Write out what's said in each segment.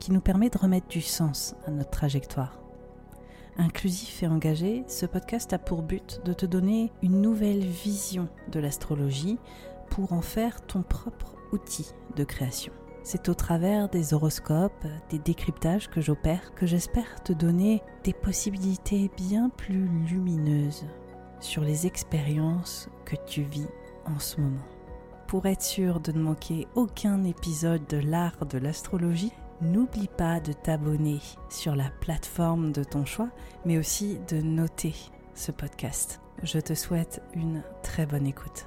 qui nous permet de remettre du sens à notre trajectoire. Inclusif et engagé, ce podcast a pour but de te donner une nouvelle vision de l'astrologie pour en faire ton propre outil de création. C'est au travers des horoscopes, des décryptages que j'opère que j'espère te donner des possibilités bien plus lumineuses sur les expériences que tu vis en ce moment. Pour être sûr de ne manquer aucun épisode de l'art de l'astrologie, n'oublie pas de t'abonner sur la plateforme de ton choix, mais aussi de noter ce podcast. Je te souhaite une très bonne écoute.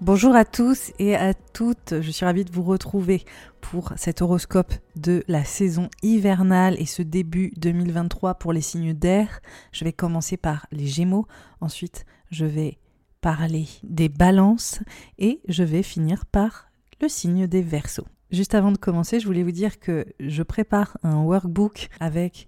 Bonjour à tous et à toutes, je suis ravie de vous retrouver pour cet horoscope de la saison hivernale et ce début 2023 pour les signes d'air. Je vais commencer par les Gémeaux, ensuite je vais parler des balances et je vais finir par signe des Verseaux. Juste avant de commencer, je voulais vous dire que je prépare un workbook avec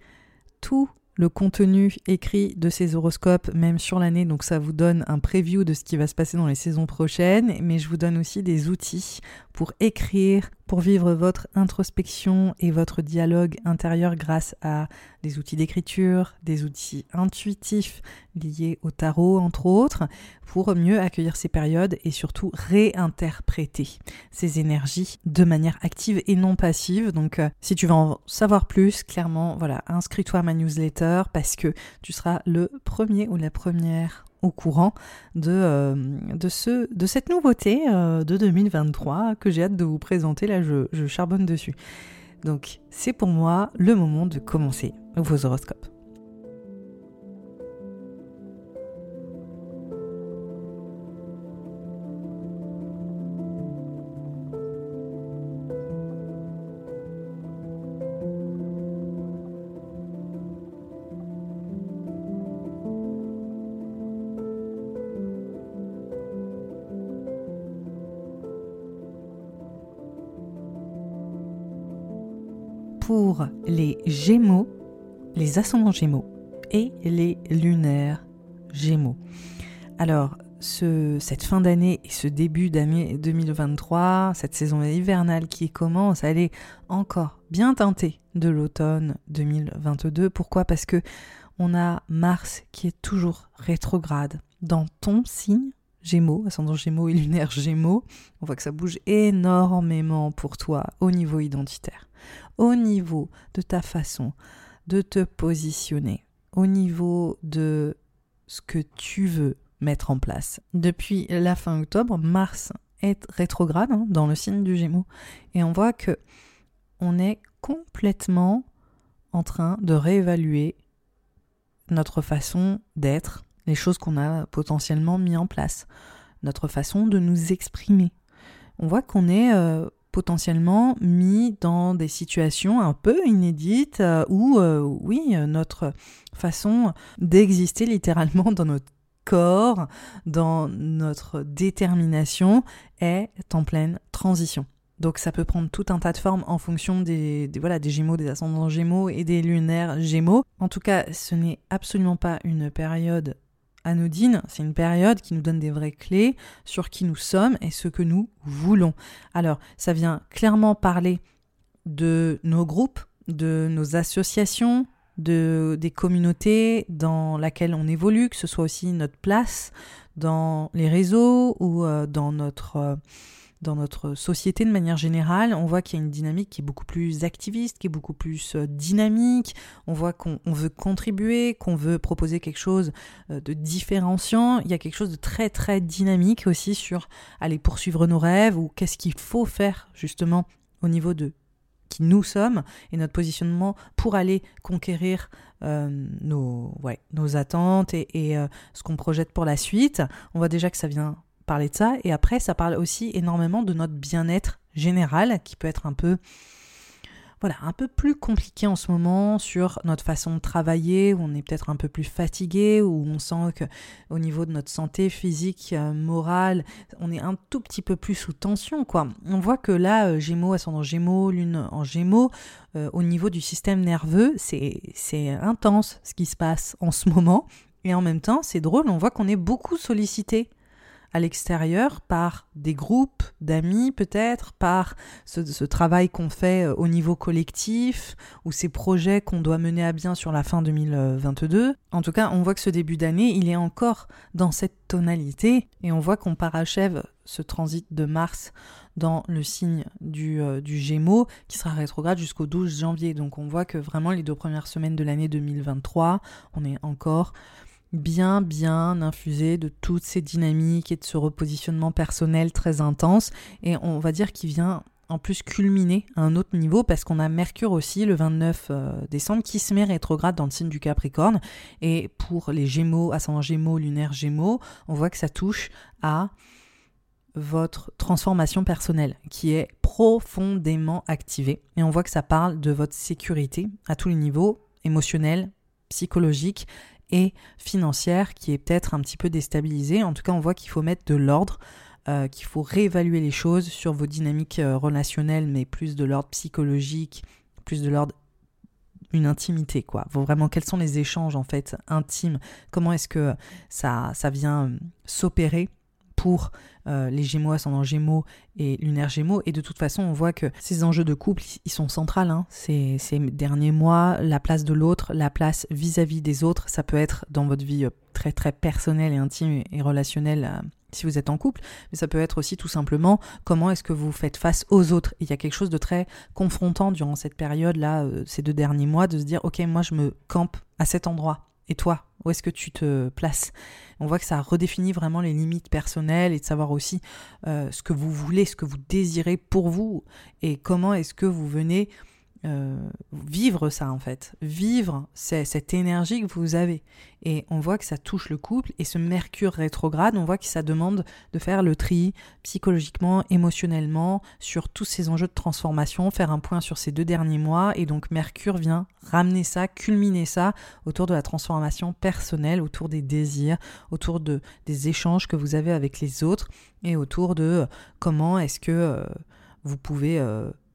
tout le contenu écrit de ces horoscopes, même sur l'année, donc ça vous donne un preview de ce qui va se passer dans les saisons prochaines, mais je vous donne aussi des outils pour écrire, vivre votre introspection et votre dialogue intérieur grâce à des outils d'écriture, des outils intuitifs liés au tarot entre autres, pour mieux accueillir ces périodes et surtout réinterpréter ces énergies de manière active et non passive. Donc euh, si tu veux en savoir plus, clairement, voilà, inscris-toi à ma newsletter parce que tu seras le premier ou la première au courant de, euh, de, ce, de cette nouveauté euh, de 2023 que j'ai hâte de vous présenter. Là, je charbonne dessus. Donc, c'est pour moi le moment de commencer vos horoscopes. Gémeaux, les ascendants Gémeaux et les lunaires Gémeaux. Alors, ce, cette fin d'année et ce début d'année 2023, cette saison hivernale qui commence, elle est encore bien teintée de l'automne 2022. Pourquoi? Parce que on a Mars qui est toujours rétrograde dans ton signe Gémeaux, ascendant Gémeaux et lunaire Gémeaux. On voit que ça bouge énormément pour toi au niveau identitaire au niveau de ta façon de te positionner, au niveau de ce que tu veux mettre en place. Depuis la fin octobre, Mars est rétrograde hein, dans le signe du Gémeaux et on voit que on est complètement en train de réévaluer notre façon d'être, les choses qu'on a potentiellement mis en place, notre façon de nous exprimer. On voit qu'on est euh, potentiellement mis dans des situations un peu inédites euh, où, euh, oui, notre façon d'exister littéralement dans notre corps, dans notre détermination, est en pleine transition. Donc ça peut prendre tout un tas de formes en fonction des, des, des gémeaux, des ascendants gémeaux et des lunaires gémeaux. En tout cas, ce n'est absolument pas une période anodine, c'est une période qui nous donne des vraies clés sur qui nous sommes et ce que nous voulons. Alors, ça vient clairement parler de nos groupes, de nos associations, de, des communautés dans laquelle on évolue, que ce soit aussi notre place dans les réseaux ou euh, dans notre... Dans notre société de manière générale, on voit qu'il y a une dynamique qui est beaucoup plus activiste, qui est beaucoup plus euh, dynamique. On voit qu'on veut contribuer, qu'on veut proposer quelque chose euh, de différenciant. Il y a quelque chose de très très dynamique aussi sur aller poursuivre nos rêves ou qu'est-ce qu'il faut faire justement au niveau de qui nous sommes et notre positionnement pour aller conquérir euh, nos, nos attentes et ce qu'on projette pour la suite. On voit déjà que ça vient parler de ça. Et après, ça parle aussi énormément de notre bien-être général, qui peut être un peu voilà, un peu plus compliqué en ce moment sur notre façon de travailler, où on est peut-être un peu plus fatigué, où on sent que au niveau de notre santé physique, euh, morale, on est un tout petit peu plus sous tension, quoi. On voit que là, euh, Gémeaux, ascendant Gémeaux, Lune en Gémeaux, euh, au niveau du système nerveux, c'est intense ce qui se passe en ce moment. Et en même temps, c'est drôle, on voit qu'on est beaucoup sollicité à l'extérieur par des groupes d'amis peut-être, par ce, travail qu'on fait euh, au niveau collectif ou ces projets qu'on doit mener à bien sur la fin 2022. En tout cas, on voit que ce début d'année, il est encore dans cette tonalité et on voit qu'on parachève ce transit de Mars dans le signe du, euh, du Gémeaux qui sera rétrograde jusqu'au 12 janvier. Donc on voit que vraiment les deux premières semaines de l'année 2023, on est encore bien, bien infusé de toutes ces dynamiques et de ce repositionnement personnel très intense. Et on va dire qu'il vient en plus culminer à un autre niveau parce qu'on a Mercure aussi le 29 euh, décembre qui se met rétrograde dans le signe du Capricorne. Et pour les Gémeaux, ascendant Gémeaux, lunaire Gémeaux, on voit que ça touche à votre transformation personnelle qui est profondément activée. Et on voit que ça parle de votre sécurité à tous les niveaux, émotionnel, psychologique, et financière qui est peut-être un petit peu déstabilisée. En tout cas, on voit qu'il faut mettre de l'ordre, euh, qu'il faut réévaluer les choses sur vos dynamiques euh, relationnelles, mais plus de l'ordre psychologique, plus de l'ordre une intimité quoi. Vraiment quels sont les échanges en fait intimes? Comment est-ce que ça ça vient euh, s'opérer pour euh, les Gémeaux, ascendant Gémeaux et lunaire Gémeaux. Et de toute façon, on voit que ces enjeux de couple, ils sont centrales. Hein. Ces, derniers mois, la place de l'autre, la place vis-à-vis des autres, ça peut être dans votre vie euh, très très personnelle et intime et relationnelle. Euh, si vous êtes en couple, mais ça peut être aussi tout simplement comment est-ce que vous faites face aux autres? il y a quelque chose de très confrontant durant cette période-là, ces deux derniers mois, de se dire, ok, moi je me campe à cet endroit. Et toi, où est-ce que tu te places? On voit que ça redéfinit vraiment les limites personnelles et de savoir aussi euh, ce que vous voulez, ce que vous désirez pour vous et comment est-ce que vous venez euh, vivre ça en fait, vivre cette énergie que vous avez. Et on voit que ça touche le couple et ce Mercure rétrograde, on voit que ça demande de faire le tri psychologiquement, émotionnellement sur tous ces enjeux de transformation, faire un point sur ces deux derniers mois. Et donc Mercure vient ramener ça, culminer ça autour de la transformation personnelle, autour des désirs, autour de, des échanges que vous avez avec les autres et autour de euh, comment est-ce que euh, vous pouvez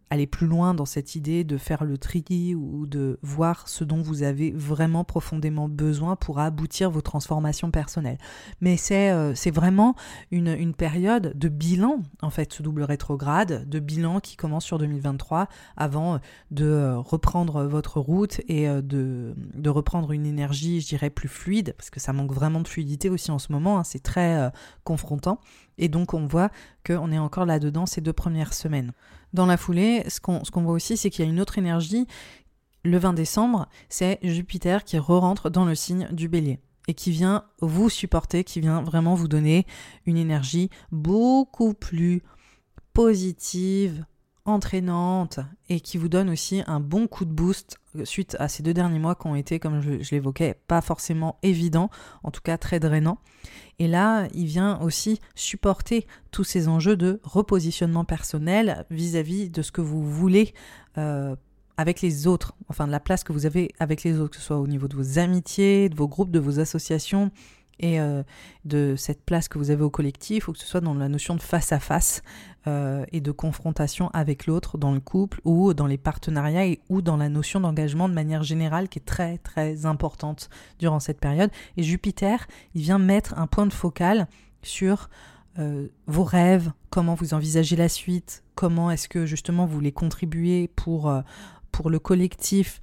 aller plus loin dans cette idée de faire le tri ou de voir ce dont vous avez vraiment profondément besoin pour aboutir vos transformations personnelles. Mais c'est euh, vraiment une, une, période de bilan, en fait, ce double rétrograde, de bilan qui commence sur 2023 avant de euh, reprendre votre route et euh, de, de reprendre une énergie, je dirais, plus fluide, parce que ça manque vraiment de fluidité aussi en ce moment, hein, c'est très confrontant. Et donc on voit qu'on est encore là-dedans ces deux premières semaines. Dans la foulée, ce qu'on voit aussi, c'est qu'il y a une autre énergie. Le 20 décembre, c'est Jupiter qui re-rentre dans le signe du bélier et qui vient vous supporter, qui vient vraiment vous donner une énergie beaucoup plus positive, entraînante et qui vous donne aussi un bon coup de boost suite à ces deux derniers mois qui ont été, comme je, je l'évoquais, pas forcément évidents, en tout cas très drainants. Et là, il vient aussi supporter tous ces enjeux de repositionnement personnel vis-à-vis de ce que vous voulez euh, avec les autres, enfin de la place que vous avez avec les autres, que ce soit au niveau de vos amitiés, de vos groupes, de vos associations, et euh, de cette place que vous avez au collectif, ou que ce soit dans la notion de face à face euh, et de confrontation avec l'autre dans le couple ou dans les partenariats et, ou dans la notion d'engagement de manière générale qui est très très importante durant cette période. Et Jupiter, il vient mettre un point de focal sur euh, vos rêves, comment vous envisagez la suite, comment est-ce que justement vous voulez contribuer pour, pour le collectif,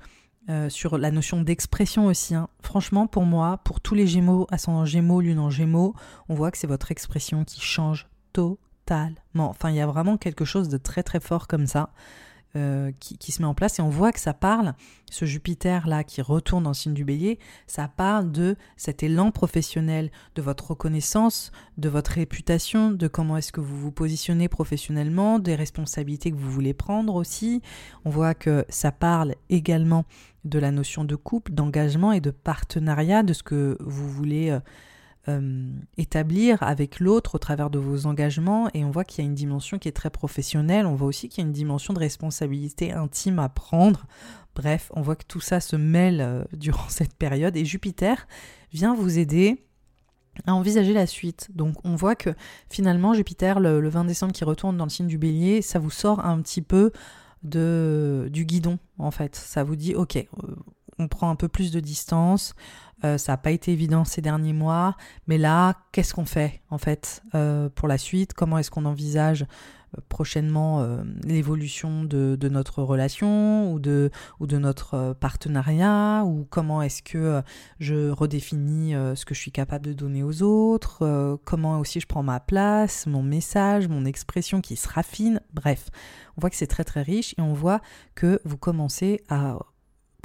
euh, sur la notion d'expression aussi. Hein. Franchement, pour moi, pour tous les Gémeaux, ascendant Gémeaux, Lune en Gémeaux, on voit que c'est votre expression qui change totalement. Enfin, il y a vraiment quelque chose de très très fort comme ça. Euh, qui, se met en place et on voit que ça parle, ce Jupiter là qui retourne dans le signe du bélier, ça parle de cet élan professionnel, de votre reconnaissance, de votre réputation, de comment est-ce que vous vous positionnez professionnellement, des responsabilités que vous voulez prendre aussi. On voit que ça parle également de la notion de couple, d'engagement et de partenariat, de ce que vous voulez... Euh, euh, établir avec l'autre au travers de vos engagements et on voit qu'il y a une dimension qui est très professionnelle, on voit aussi qu'il y a une dimension de responsabilité intime à prendre. Bref, on voit que tout ça se mêle euh, durant cette période et Jupiter vient vous aider à envisager la suite. Donc on voit que finalement Jupiter, le, 20 décembre qui retourne dans le signe du bélier, ça vous sort un petit peu de, du guidon en fait. Ça vous dit ok, euh, on prend un peu plus de distance, euh, ça n'a pas été évident ces derniers mois, mais là, qu'est-ce qu'on fait en fait euh, pour la suite? Comment est-ce qu'on envisage euh, prochainement l'évolution de, notre relation ou de, ou de notre partenariat? Ou comment est-ce que je redéfinis ce que je suis capable de donner aux autres, comment aussi je prends ma place, mon message, mon expression qui se raffine, bref, on voit que c'est très très riche et on voit que vous commencez à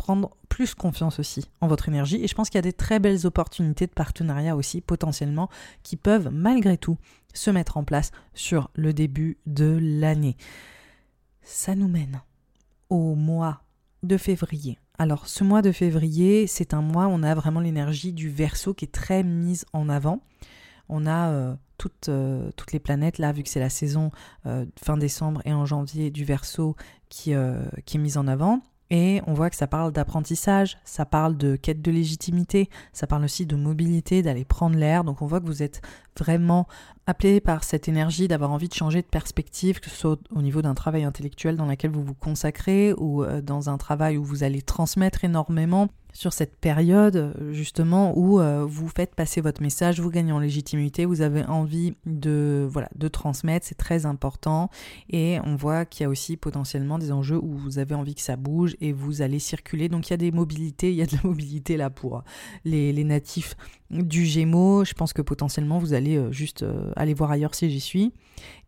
prendre plus confiance aussi en votre énergie. Et je pense qu'il y a des très belles opportunités de partenariat aussi potentiellement qui peuvent malgré tout se mettre en place sur le début de l'année. Ça nous mène au mois de février. Alors ce mois de février, c'est un mois où on a vraiment l'énergie du verso qui est très mise en avant. On a euh, toutes, euh, toutes, les planètes, là, vu que c'est la saison euh, fin décembre et en janvier du verso qui, qui est mise en avant. Et on voit que ça parle d'apprentissage, ça parle de quête de légitimité, ça parle aussi de mobilité, d'aller prendre l'air. Donc on voit que vous êtes vraiment appelé par cette énergie d'avoir envie de changer de perspective, que ce soit au niveau d'un travail intellectuel dans lequel vous vous consacrez ou euh, dans un travail où vous allez transmettre énormément sur cette période justement où euh, vous faites passer votre message, vous gagnez en légitimité, vous avez envie de transmettre, c'est très important et on voit qu'il y a aussi potentiellement des enjeux où vous avez envie que ça bouge et vous allez circuler. Donc il y a des mobilités, il y a de la mobilité là pour les, les natifs du Gémeaux. Je pense que potentiellement vous allez euh, juste euh, aller voir ailleurs si j'y suis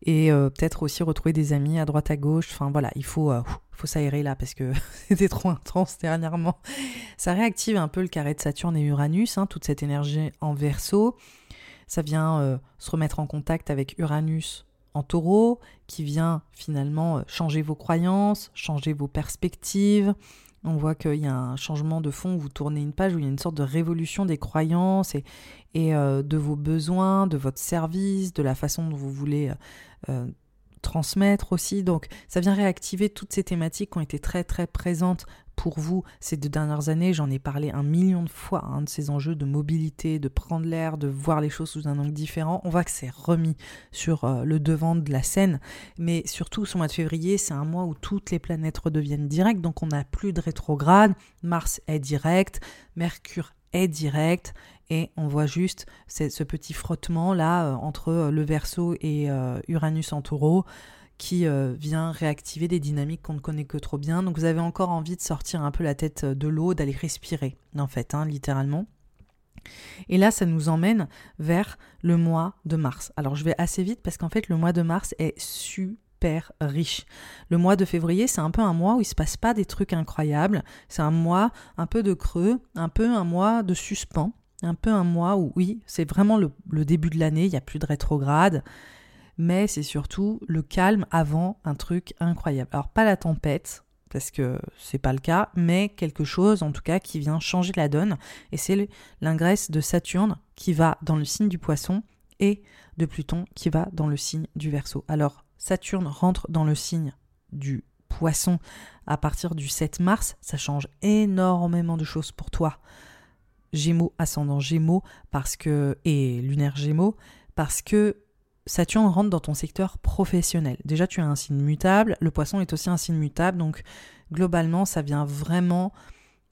et peut-être aussi retrouver des amis à droite à gauche. Enfin voilà, il faut faut s'aérer là parce que c'était trop intense dernièrement. Ça réactive un peu le carré de Saturne et Uranus, hein, toute cette énergie en verso. Ça vient euh, se remettre en contact avec Uranus en taureau, qui vient finalement euh, changer vos croyances, changer vos perspectives. On voit qu'il y a un changement de fond, vous tournez une page où il y a une sorte de révolution des croyances et, euh, de vos besoins, de votre service, de la façon dont vous voulez transmettre aussi. Donc ça vient réactiver toutes ces thématiques qui ont été très très présentes pour vous ces deux dernières années. J'en ai parlé un million de fois hein, de ces enjeux de mobilité, de prendre l'air, de voir les choses sous un angle différent. On voit que c'est remis sur euh, le devant de la scène. Mais surtout ce mois de février, c'est un mois où toutes les planètes redeviennent directes. Donc on n'a plus de rétrograde. Mars est direct. Mercure est direct et on voit juste ce petit frottement là euh, entre euh, le Verseau et euh, Uranus en Taureau qui vient réactiver des dynamiques qu'on ne connaît que trop bien. Donc vous avez encore envie de sortir un peu la tête de l'eau, d'aller respirer en fait, hein, littéralement. Et là, ça nous emmène vers le mois de mars. Alors je vais assez vite parce qu'en fait le mois de mars est super riche. Le mois de février, c'est un peu un mois où il se passe pas des trucs incroyables. C'est un mois un peu de creux, un peu un mois de suspens un peu un mois où oui, c'est vraiment le, début de l'année, il n'y a plus de rétrograde, mais c'est surtout le calme avant un truc incroyable. Alors pas la tempête, parce que c'est pas le cas, mais quelque chose en tout cas qui vient changer la donne, et c'est l'ingresse de Saturne qui va dans le signe du poisson et de Pluton qui va dans le signe du Verseau. Alors Saturne rentre dans le signe du poisson à partir du 7 mars, ça change énormément de choses pour toi. Gémeaux, ascendant Gémeaux, parce que et lunaire Gémeaux, parce que Saturne rentre dans ton secteur professionnel. Déjà, tu as un signe mutable, le poisson est aussi un signe mutable, donc globalement, ça vient vraiment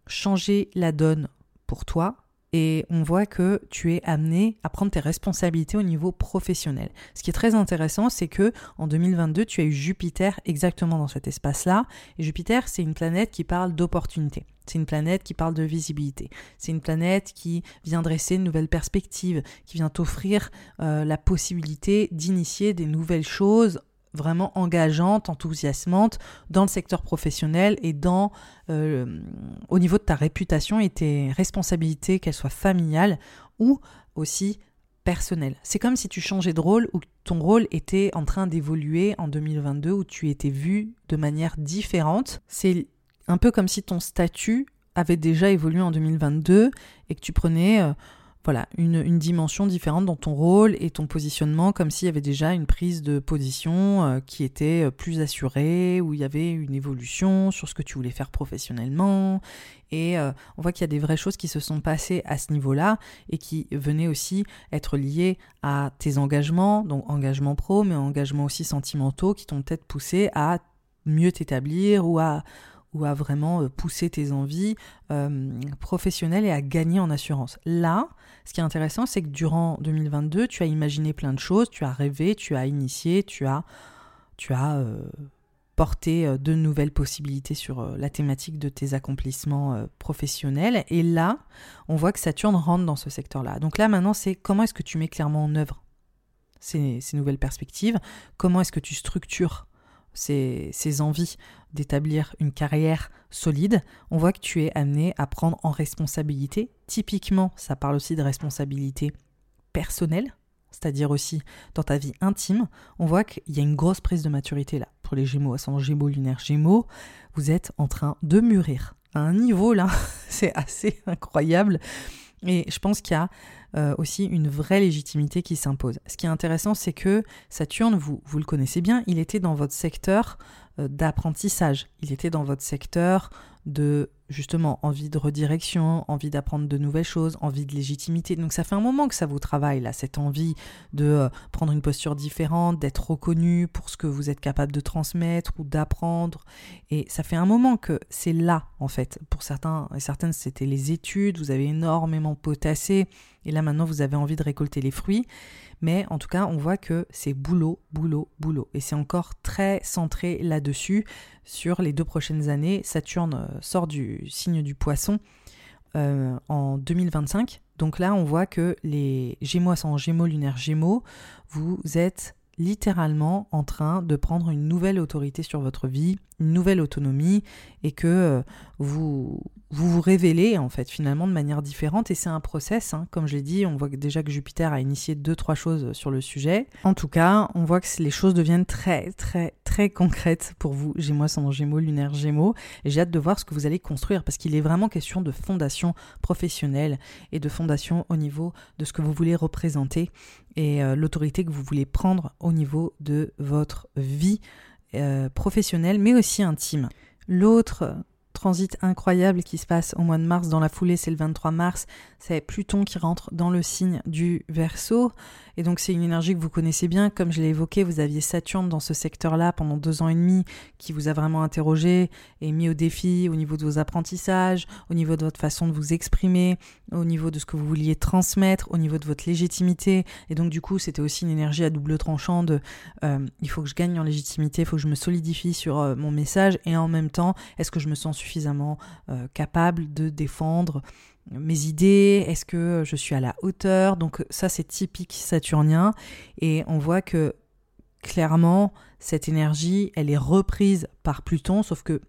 changer la donne pour toi, et on voit que tu es amené à prendre tes responsabilités au niveau professionnel. Ce qui est très intéressant, c'est que en 2022, tu as eu Jupiter exactement dans cet espace-là. Et Jupiter, c'est une planète qui parle d'opportunité. C'est une planète qui parle de visibilité. C'est une planète qui vient dresser une nouvelle perspective, qui vient t'offrir euh, la possibilité d'initier des nouvelles choses vraiment engageante, enthousiasmante dans le secteur professionnel et dans euh, au niveau de ta réputation et tes responsabilités, qu'elles soient familiales ou aussi personnelles. C'est comme si tu changeais de rôle ou ton rôle était en train d'évoluer en 2022 où tu étais vu de manière différente. C'est un peu comme si ton statut avait déjà évolué en 2022 et que tu prenais euh, voilà, une, dimension différente dans ton rôle et ton positionnement, comme s'il y avait déjà une prise de position euh, qui était euh, plus assurée, où il y avait une évolution sur ce que tu voulais faire professionnellement. Et euh, on voit qu'il y a des vraies choses qui se sont passées à ce niveau-là et qui venaient aussi être liées à tes engagements, donc engagements pro, mais engagements aussi sentimentaux qui t'ont peut-être poussé à mieux t'établir ou à ou à vraiment pousser tes envies professionnelles et à gagner en assurance. Là, ce qui est intéressant, c'est que durant 2022, tu as imaginé plein de choses, tu as rêvé, tu as initié, tu as, euh, porté euh, de nouvelles possibilités sur euh, la thématique de tes accomplissements professionnels. Et là, on voit que Saturne rentre dans ce secteur-là. Donc là, maintenant, c'est comment est-ce que tu mets clairement en œuvre ces nouvelles perspectives? Comment est-ce que tu structures ces, envies d'établir une carrière solide, on voit que tu es amené à prendre en responsabilité. Typiquement, ça parle aussi de responsabilité personnelle, c'est-à-dire aussi dans ta vie intime. On voit qu'il y a une grosse prise de maturité là. Pour les Gémeaux, ascendant Gémeaux, lunaire Gémeaux, vous êtes en train de mûrir. À un niveau là, c'est assez incroyable. Et je pense qu'il y a euh, aussi une vraie légitimité qui s'impose. Ce qui est intéressant, c'est que Saturne, vous, le connaissez bien, il était dans votre secteur euh, d'apprentissage, il était dans votre secteur de justement envie de redirection, envie d'apprendre de nouvelles choses, envie de légitimité. Donc ça fait un moment que ça vous travaille là, cette envie de euh, prendre une posture différente, d'être reconnu pour ce que vous êtes capable de transmettre ou d'apprendre. Et ça fait un moment que c'est là en fait. Pour certains et certaines, c'était les études, vous avez énormément potassé et là maintenant vous avez envie de récolter les fruits. Mais en tout cas, on voit que c'est boulot, boulot, boulot. Et c'est encore très centré là-dessus sur les deux prochaines années. Saturne euh, sort du signe du poisson euh, en 2025. Donc là, on voit que les Gémeaux sont Gémeaux lunaire Gémeaux, vous êtes littéralement en train de prendre une nouvelle autorité sur votre vie, une nouvelle autonomie, et que euh, vous, vous révélez en fait finalement de manière différente et c'est un process. Hein. Comme je l'ai dit, on voit déjà que Jupiter a initié deux trois choses sur le sujet. En tout cas, on voit que les choses deviennent très très très concrètes pour vous, Gémeaux sans Gémeaux, lunaire Gémeaux. Et j'ai hâte de voir ce que vous allez construire parce qu'il est vraiment question de fondation professionnelle et de fondation au niveau de ce que vous voulez représenter et euh, l'autorité que vous voulez prendre au niveau de votre vie euh, professionnelle mais aussi intime. L'autre transit incroyable qui se passe au mois de mars dans la foulée, c'est le 23 mars, c'est Pluton qui rentre dans le signe du Verseau. Et donc c'est une énergie que vous connaissez bien, comme je l'ai évoqué, vous aviez Saturne dans ce secteur-là pendant deux ans et demi, qui vous a vraiment interrogé et mis au défi au niveau de vos apprentissages, au niveau de votre façon de vous exprimer, au niveau de ce que vous vouliez transmettre, au niveau de votre légitimité. Et donc du coup c'était aussi une énergie à double tranchant de euh, il faut que je gagne en légitimité, il faut que je me solidifie sur euh, mon message, et en même temps, est-ce que je me sens suffisamment euh, capable de défendre mes idées, est-ce que je suis à la hauteur? Donc ça c'est typique saturnien. Et on voit que clairement cette énergie elle est reprise par Pluton sauf que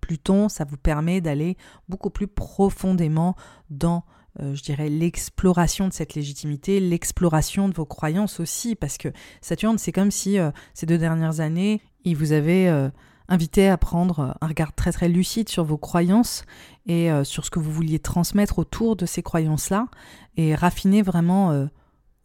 Pluton ça vous permet d'aller beaucoup plus profondément dans euh, je dirais l'exploration de cette légitimité, l'exploration de vos croyances aussi. Parce que Saturne c'est comme si euh, ces deux dernières années il vous avait invité à prendre un regard très très lucide sur vos croyances et euh, sur ce que vous vouliez transmettre autour de ces croyances-là et raffiner vraiment euh,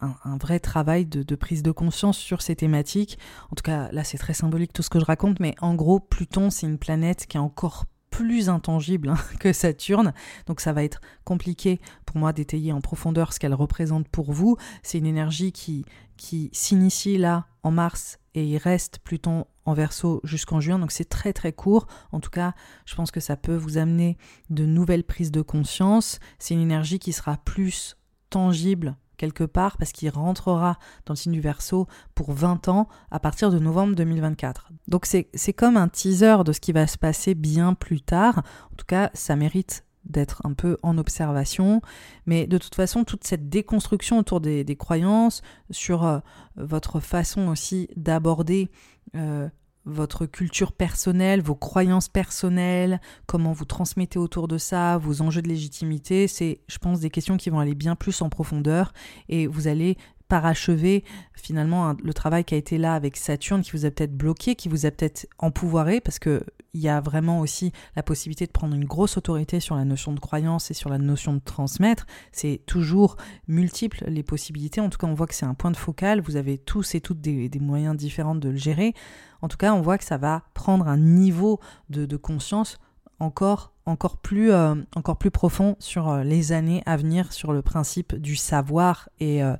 un, vrai travail de, prise de conscience sur ces thématiques. En tout cas, là c'est très symbolique tout ce que je raconte, mais en gros, Pluton c'est une planète qui est encore plus intangible hein, que Saturne, donc ça va être compliqué pour moi d'étayer en profondeur ce qu'elle représente pour vous. C'est une énergie qui, qui s'initie là en mars et il reste Pluton en verso jusqu'en juin, donc c'est très très court. En tout cas, je pense que ça peut vous amener de nouvelles prises de conscience. C'est une énergie qui sera plus tangible quelque part parce qu'il rentrera dans le signe du verso pour 20 ans à partir de novembre 2024. Donc c'est comme un teaser de ce qui va se passer bien plus tard. En tout cas, ça mérite d'être un peu en observation. Mais de toute façon, toute cette déconstruction autour des, croyances, sur euh, votre façon aussi d'aborder euh, votre culture personnelle, vos croyances personnelles, comment vous transmettez autour de ça, vos enjeux de légitimité, c'est, je pense, des questions qui vont aller bien plus en profondeur et vous allez parachever finalement le travail qui a été là avec Saturne, qui vous a peut-être bloqué, qui vous a peut-être empouvoiré, parce que il y a vraiment aussi la possibilité de prendre une grosse autorité sur la notion de croyance et sur la notion de transmettre. C'est toujours multiple les possibilités. En tout cas, on voit que c'est un point de focal. Vous avez tous et toutes des, moyens différents de le gérer. En tout cas, on voit que ça va prendre un niveau de conscience encore, encore, plus, euh, encore plus profond sur euh, les années à venir, sur le principe du savoir et, euh,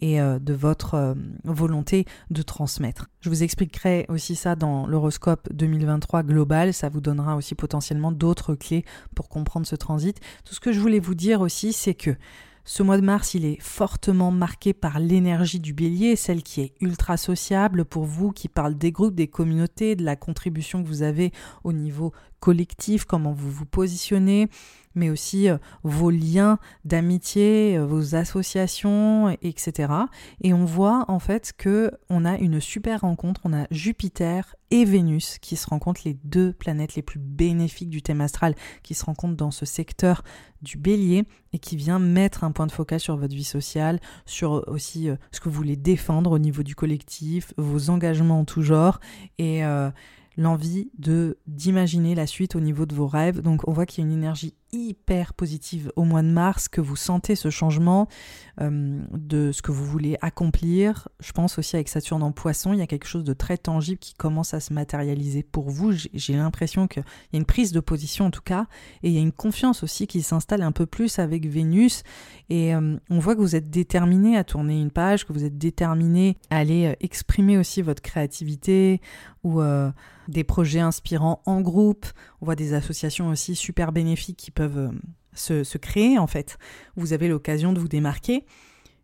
et de votre volonté de transmettre. Je vous expliquerai aussi ça dans l'horoscope 2023 global, ça vous donnera aussi potentiellement d'autres clés pour comprendre ce transit. Tout ce que je voulais vous dire aussi, c'est que ce mois de mars, il est fortement marqué par l'énergie du bélier, celle qui est ultra sociable pour vous, qui parle des groupes, des communautés, de la contribution que vous avez au niveau collectif, comment vous vous positionnez, mais aussi euh, vos liens d'amitié, euh, vos associations, etc. Et on voit en fait que on a une super rencontre, on a Jupiter et Vénus qui se rencontrent, les deux planètes les plus bénéfiques du thème astral, qui se rencontrent dans ce secteur du bélier et qui vient mettre un point de focal sur votre vie sociale, sur aussi euh, ce que vous voulez défendre au niveau du collectif, vos engagements en tout genre et l'envie de d'imaginer la suite au niveau de vos rêves. Donc on voit qu'il y a une énergie hyper positive au mois de mars, que vous sentez ce changement euh, de ce que vous voulez accomplir. Je pense aussi avec Saturne en poisson, il y a quelque chose de très tangible qui commence à se matérialiser pour vous. J'ai l'impression qu'il y a une prise de position en tout cas, et il y a une confiance aussi qui s'installe un peu plus avec Vénus. Et euh, on voit que vous êtes déterminé à tourner une page, que vous êtes déterminé à aller euh, exprimer aussi votre créativité ou des projets inspirants en groupe. On voit des associations aussi super bénéfiques qui peuvent euh, se, créer en fait. Vous avez l'occasion de vous démarquer,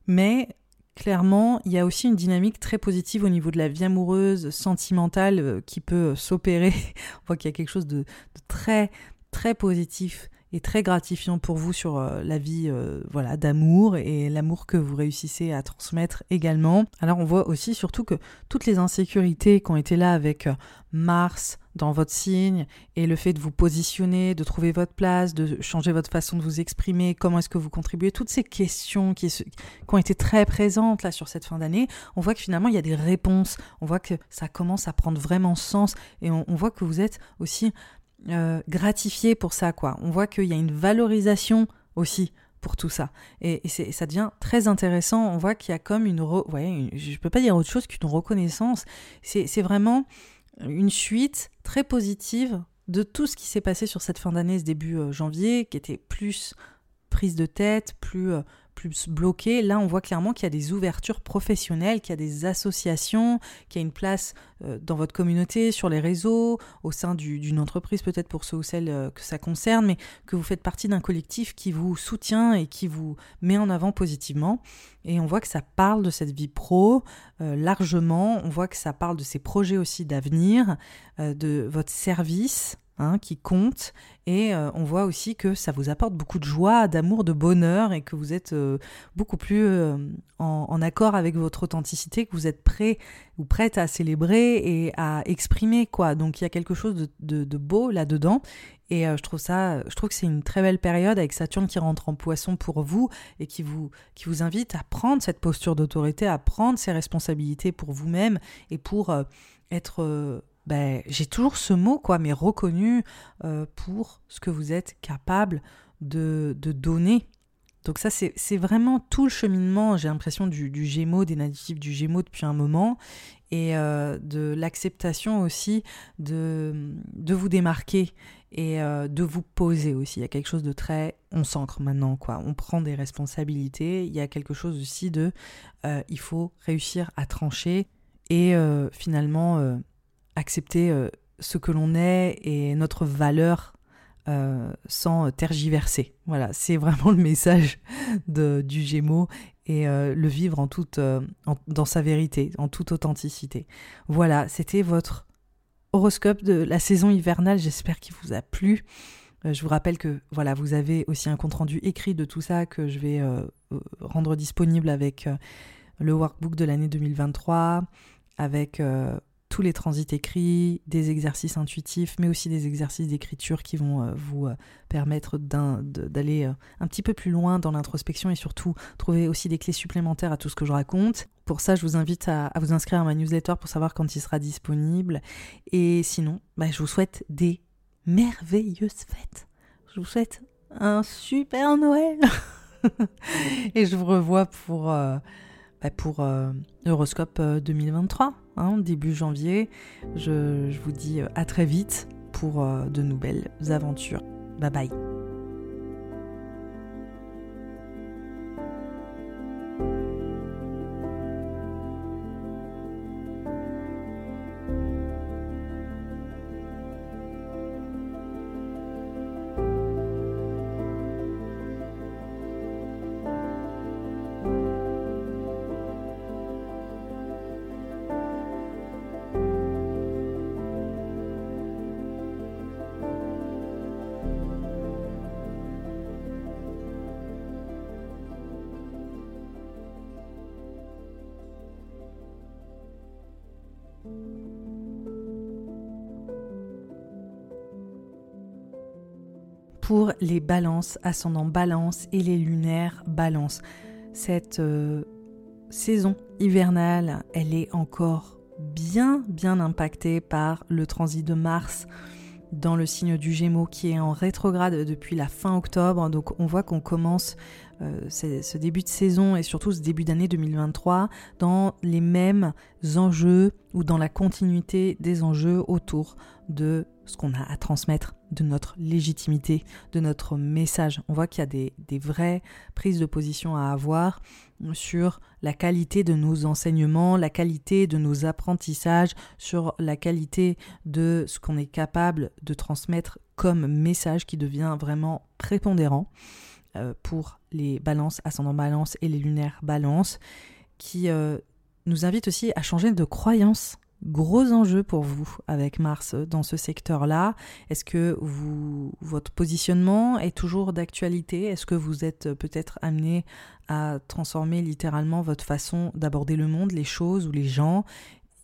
mais clairement, il y a aussi une dynamique très positive au niveau de la vie amoureuse, sentimentale, euh, qui peut s'opérer. On voit qu'il y a quelque chose de, très, très positif et très gratifiant pour vous sur euh, la vie voilà d'amour et l'amour que vous réussissez à transmettre également. Alors on voit aussi surtout que toutes les insécurités qui ont été là avec Mars, dans votre signe et le fait de vous positionner, de trouver votre place, de changer votre façon de vous exprimer, comment est-ce que vous contribuez, toutes ces questions qui, qui, ont été très présentes là sur cette fin d'année, on voit que finalement il y a des réponses, on voit que ça commence à prendre vraiment sens et on, voit que vous êtes aussi euh, gratifié pour ça quoi. On voit qu'il y a une valorisation aussi pour tout ça. Et, ça devient très intéressant. On voit qu'il y a comme une... Ouais, je peux pas dire autre chose qu'une reconnaissance. C'est vraiment une suite très positive de tout ce qui s'est passé sur cette fin d'année, ce début euh, janvier, qui était plus prise de tête, plus, euh, plus bloqué. Là, on voit clairement qu'il y a des ouvertures professionnelles, qu'il y a des associations, qu'il y a une place euh, dans votre communauté, sur les réseaux, au sein d'une entreprise peut-être pour ceux ou celles euh, que ça concerne, mais que vous faites partie d'un collectif qui vous soutient et qui vous met en avant positivement. Et on voit que ça parle de cette vie pro euh, largement, on voit que ça parle de ces projets aussi d'avenir, de votre service Hein, qui compte. Et euh, on voit aussi que ça vous apporte beaucoup de joie, d'amour, de bonheur et que vous êtes euh, beaucoup plus euh, en, accord avec votre authenticité, que vous êtes prêt ou prête à célébrer et à exprimer. quoi. Donc il y a quelque chose de, beau là-dedans. Et je trouve ça, je trouve que c'est une très belle période avec Saturne qui rentre en poisson pour vous et qui vous, qui vous invite à prendre cette posture d'autorité, à prendre ses responsabilités pour vous-même et pour être ben, j'ai toujours ce mot, quoi, mais reconnu euh, pour ce que vous êtes capable de, de donner. Donc ça, c'est vraiment tout le cheminement, j'ai l'impression, du, du, Gémeaux, des natifs du Gémeaux depuis un moment, et euh, de l'acceptation aussi de, de vous démarquer et euh, de vous poser aussi. Il y a quelque chose de très... On s'ancre maintenant, quoi. On prend des responsabilités. Il y a quelque chose aussi de... il faut réussir à trancher et finalement accepter euh, ce que l'on est et notre valeur euh, sans tergiverser. Voilà, c'est vraiment le message du Gémeaux et euh, le vivre en toute, dans sa vérité, en toute authenticité. Voilà, c'était votre horoscope de la saison hivernale. J'espère qu'il vous a plu. je vous rappelle que voilà, vous avez aussi un compte rendu écrit de tout ça que je vais rendre disponible avec le workbook de l'année 2023, avec tous les transits écrits, des exercices intuitifs, mais aussi des exercices d'écriture qui vont euh, vous euh, permettre d'aller euh, un petit peu plus loin dans l'introspection et surtout trouver aussi des clés supplémentaires à tout ce que je raconte. Pour ça, je vous invite à, vous inscrire à ma newsletter pour savoir quand il sera disponible. Et sinon, bah, je vous souhaite des merveilleuses fêtes. Je vous souhaite un super Noël. et je vous revois pour, bah, pour euh, Euroscope 2023, euh, hein, début janvier. Je, je, vous dis à très vite pour de nouvelles aventures. Bye bye. Les balances, ascendant balance et les lunaires balance. Cette euh, saison hivernale, elle est encore bien bien impactée par le transit de Mars dans le signe du Gémeaux qui est en rétrograde depuis la fin octobre. Donc on voit qu'on commence euh, ce début de saison et surtout ce début d'année 2023 dans les mêmes enjeux ou dans la continuité des enjeux autour de ce qu'on a à transmettre, de notre légitimité, de notre message. On voit qu'il y a des, vraies prises de position à avoir sur la qualité de nos enseignements, la qualité de nos apprentissages, sur la qualité de ce qu'on est capable de transmettre comme message qui devient vraiment prépondérant. Euh, pour les balances, ascendant balance et les lunaires balance, qui euh, nous invite aussi à changer de croyance. Gros enjeu pour vous avec Mars dans ce secteur-là. Est-ce que vous, votre positionnement est toujours d'actualité? Est-ce que vous êtes peut-être amené à transformer littéralement votre façon d'aborder le monde, les choses ou les gens?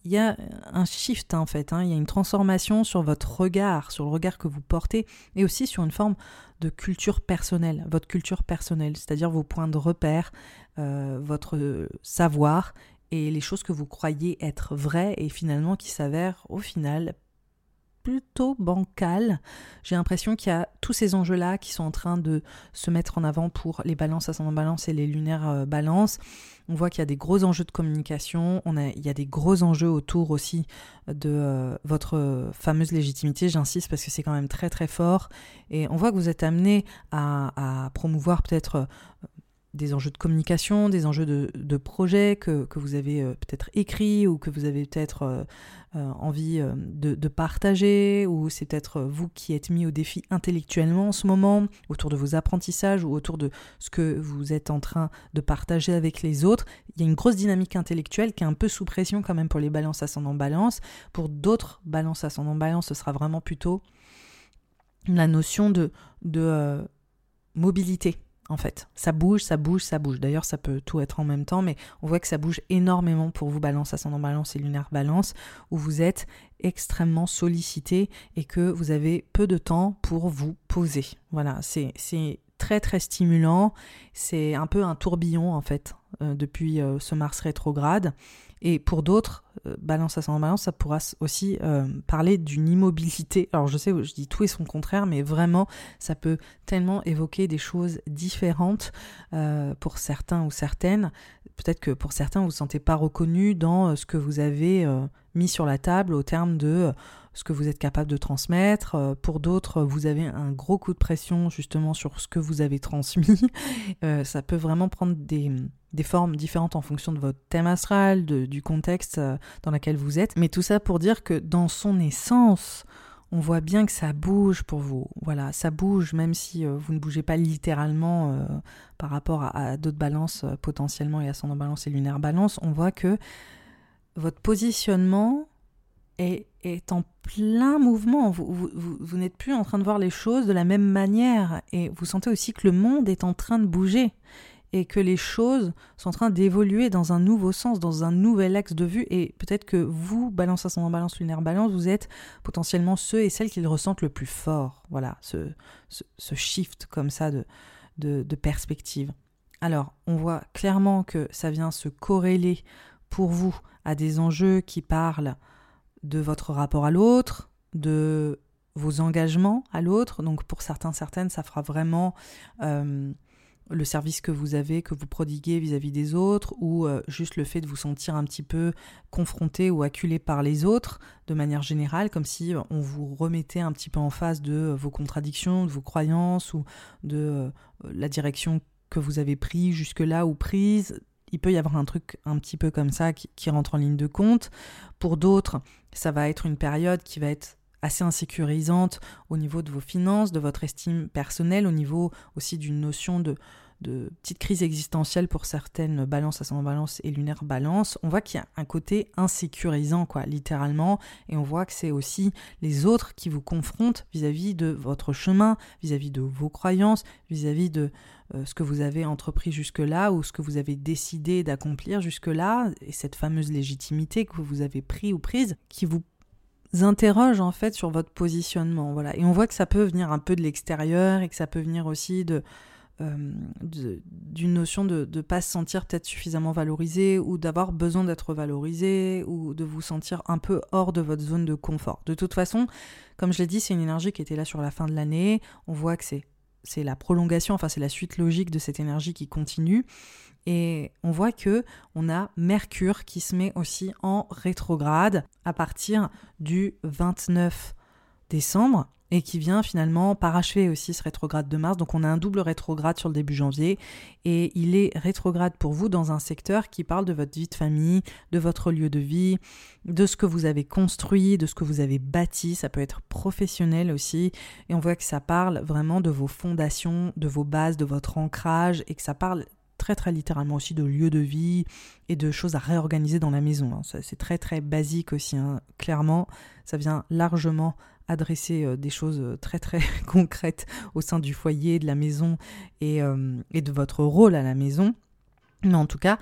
Il y a un shift en fait, hein. il y a une transformation sur votre regard, sur le regard que vous portez, et aussi sur une forme de culture personnelle, votre culture personnelle, c'est-à-dire vos points de repère, euh, votre savoir et les choses que vous croyez être vraies et finalement qui s'avèrent au final plutôt bancal. J'ai l'impression qu'il y a tous ces enjeux-là qui sont en train de se mettre en avant pour les balances ascendant balance et les lunaires euh, balance. On voit qu'il y a des gros enjeux de communication, on a, il y a des gros enjeux autour aussi de euh, votre fameuse légitimité, j'insiste parce que c'est quand même très très fort. Et on voit que vous êtes amené à, à promouvoir peut-être euh, des enjeux de communication, des enjeux de, de projet que, vous avez euh, peut-être écrit ou que vous avez peut-être euh, euh, envie de, partager, ou c'est peut-être vous qui êtes mis au défi intellectuellement en ce moment, autour de vos apprentissages ou autour de ce que vous êtes en train de partager avec les autres? Il y a une grosse dynamique intellectuelle qui est un peu sous pression quand même pour les balances ascendant balance. Pour d'autres balances ascendant balance, ce sera vraiment plutôt la notion de mobilité en fait. Ça bouge, ça bouge, ça bouge. D'ailleurs, ça peut tout être en même temps, mais on voit que ça bouge énormément pour vous, balance, ascendant balance et lunaire balance, où vous êtes extrêmement sollicité et que vous avez peu de temps pour vous poser. Voilà, c'est très très stimulant. C'est un peu un tourbillon en fait euh, depuis euh, ce Mars rétrograde. Et pour d'autres, euh, balance à son balance, ça pourra aussi euh, parler d'une immobilité. Alors je sais, je dis tout et son contraire, mais vraiment, ça peut tellement évoquer des choses différentes euh, pour certains ou certaines. Peut-être que pour certains, vous ne vous sentez pas reconnu dans ce que vous avez mis sur la table au terme de ce que vous êtes capable de transmettre. Pour d'autres, vous avez un gros coup de pression justement sur ce que vous avez transmis. ça peut vraiment prendre des des formes différentes en fonction de votre thème astral, du contexte euh, dans lequel vous êtes. Mais tout ça pour dire que dans son essence, on voit bien que ça bouge pour vous. Voilà, ça bouge même si euh, vous ne bougez pas littéralement euh, par rapport à, d'autres balances potentiellement et ascendant balance et lunaire balance. On voit que votre positionnement est, est en plein mouvement. Vous, vous, n'êtes plus en train de voir les choses de la même manière et vous sentez aussi que le monde est en train de bouger et que les choses sont en train d'évoluer dans un nouveau sens, dans un nouvel axe de vue, et peut-être que vous, balance ascendant balance, lunaire balance, vous êtes potentiellement ceux et celles qui le ressentent le plus fort. Voilà, ce, ce, shift comme ça de, de, de perspective. Alors, on voit clairement que ça vient se corréler pour vous à des enjeux qui parlent de votre rapport à l'autre, de vos engagements à l'autre. Donc pour certains, certaines, ça fera vraiment euh, le service que vous avez, que vous prodiguez vis-à-vis des autres, ou euh, juste le fait de vous sentir un petit peu confronté ou acculé par les autres, de manière générale, comme si on vous remettait un petit peu en face de vos contradictions, de vos croyances, ou de euh, la direction que vous avez prise jusque-là ou prise. Il peut y avoir un truc un petit peu comme ça qui, rentre en ligne de compte. Pour d'autres, ça va être une période qui va être assez insécurisante au niveau de vos finances, de votre estime personnelle, au niveau aussi d'une notion de, petite crise existentielle pour certaines balances, ascendant balance et lunaire balance, on voit qu'il y a un côté insécurisant, quoi, littéralement, et on voit que c'est aussi les autres qui vous confrontent vis-à-vis de votre chemin, vis-à-vis de vos croyances, vis-à-vis de ce que vous avez entrepris jusque-là ou ce que vous avez décidé d'accomplir jusque-là, et cette fameuse légitimité que vous avez pris ou prise, qui vous interroge en fait sur votre positionnement. Voilà. Et on voit que ça peut venir un peu de l'extérieur et que ça peut venir aussi de euh, d'une notion de ne pas se sentir peut-être suffisamment valorisé ou d'avoir besoin d'être valorisé ou de vous sentir un peu hors de votre zone de confort. De toute façon, comme je l'ai dit, c'est une énergie qui était là sur la fin de l'année. On voit que c'est c'est la prolongation, enfin c'est la suite logique de cette énergie qui continue. Et on voit que on a Mercure qui se met aussi en rétrograde à partir du 29 décembre et qui vient finalement parachever aussi ce rétrograde de Mars. Donc on a un double rétrograde sur le début janvier et il est rétrograde pour vous dans un secteur qui parle de votre vie de famille, de votre lieu de vie, de ce que vous avez construit, de ce que vous avez bâti. Ça peut être professionnel aussi et on voit que ça parle vraiment de vos fondations, de vos bases, de votre ancrage et que ça parle très très littéralement aussi de lieu de vie et de choses à réorganiser dans la maison. Hein. C'est très très basique aussi, hein. clairement. Ça vient largement adresser euh, des choses euh, très très concrètes au sein du foyer, de la maison et, euh, et de votre rôle à la maison. Mais en tout cas,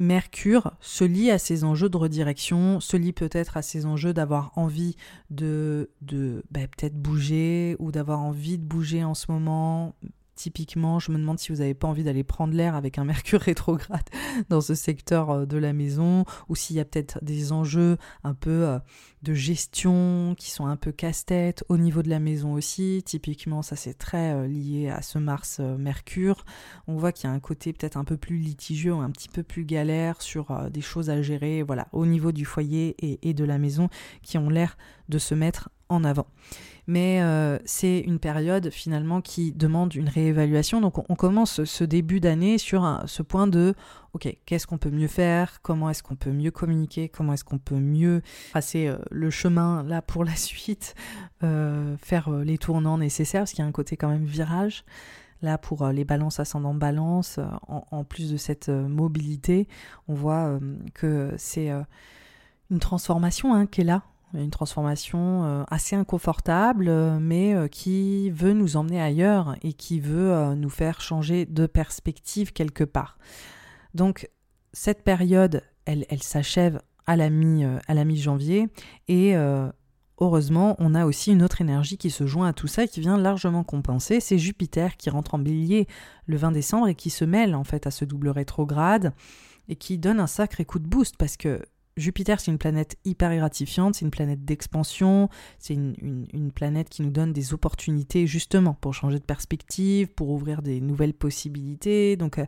Mercure se lie à ces enjeux de redirection, se lie peut-être à ces enjeux d'avoir envie de, de bah, peut-être bouger ou d'avoir envie de bouger en ce moment, Typiquement, je me demande si vous n'avez pas envie d'aller prendre l'air avec un Mercure rétrograde dans ce secteur euh, de la maison, ou s'il y a peut-être des enjeux un peu euh, de gestion qui sont un peu casse-tête au niveau de la maison aussi. Typiquement, ça c'est très euh, lié à ce Mars-Mercure. On voit qu'il y a un côté peut-être un peu plus litigieux, un petit peu plus galère sur des choses à gérer, voilà, au niveau du foyer et, et de la maison qui ont l'air de se mettre en avant mais euh, c'est une période finalement qui demande une réévaluation. Donc on, commence ce début d'année sur ce point de, ok, qu'est-ce qu'on peut mieux faire, comment est-ce qu'on peut mieux communiquer, comment est-ce qu'on peut mieux passer euh, le chemin là pour la suite, euh, faire les tournants nécessaires, parce qu'il y a un côté quand même virage. Là, pour les balances ascendant balance, en, plus de cette mobilité, on voit que c'est une transformation hein, qui est là une transformation euh, assez inconfortable, euh, mais euh, qui veut nous emmener ailleurs et qui veut nous faire changer de perspective quelque part. Donc cette période, elle, s'achève à la mi-janvier et heureusement, on a aussi une autre énergie qui se joint à tout ça et qui vient largement compenser. C'est Jupiter qui rentre en bélier le 20 décembre et qui se mêle en fait à ce double rétrograde et qui donne un sacré coup de boost parce que Jupiter, c'est une planète hyper gratifiante, c'est une planète d'expansion, c'est une, planète qui nous donne des opportunités justement pour changer de perspective, pour ouvrir des nouvelles possibilités. Donc, euh,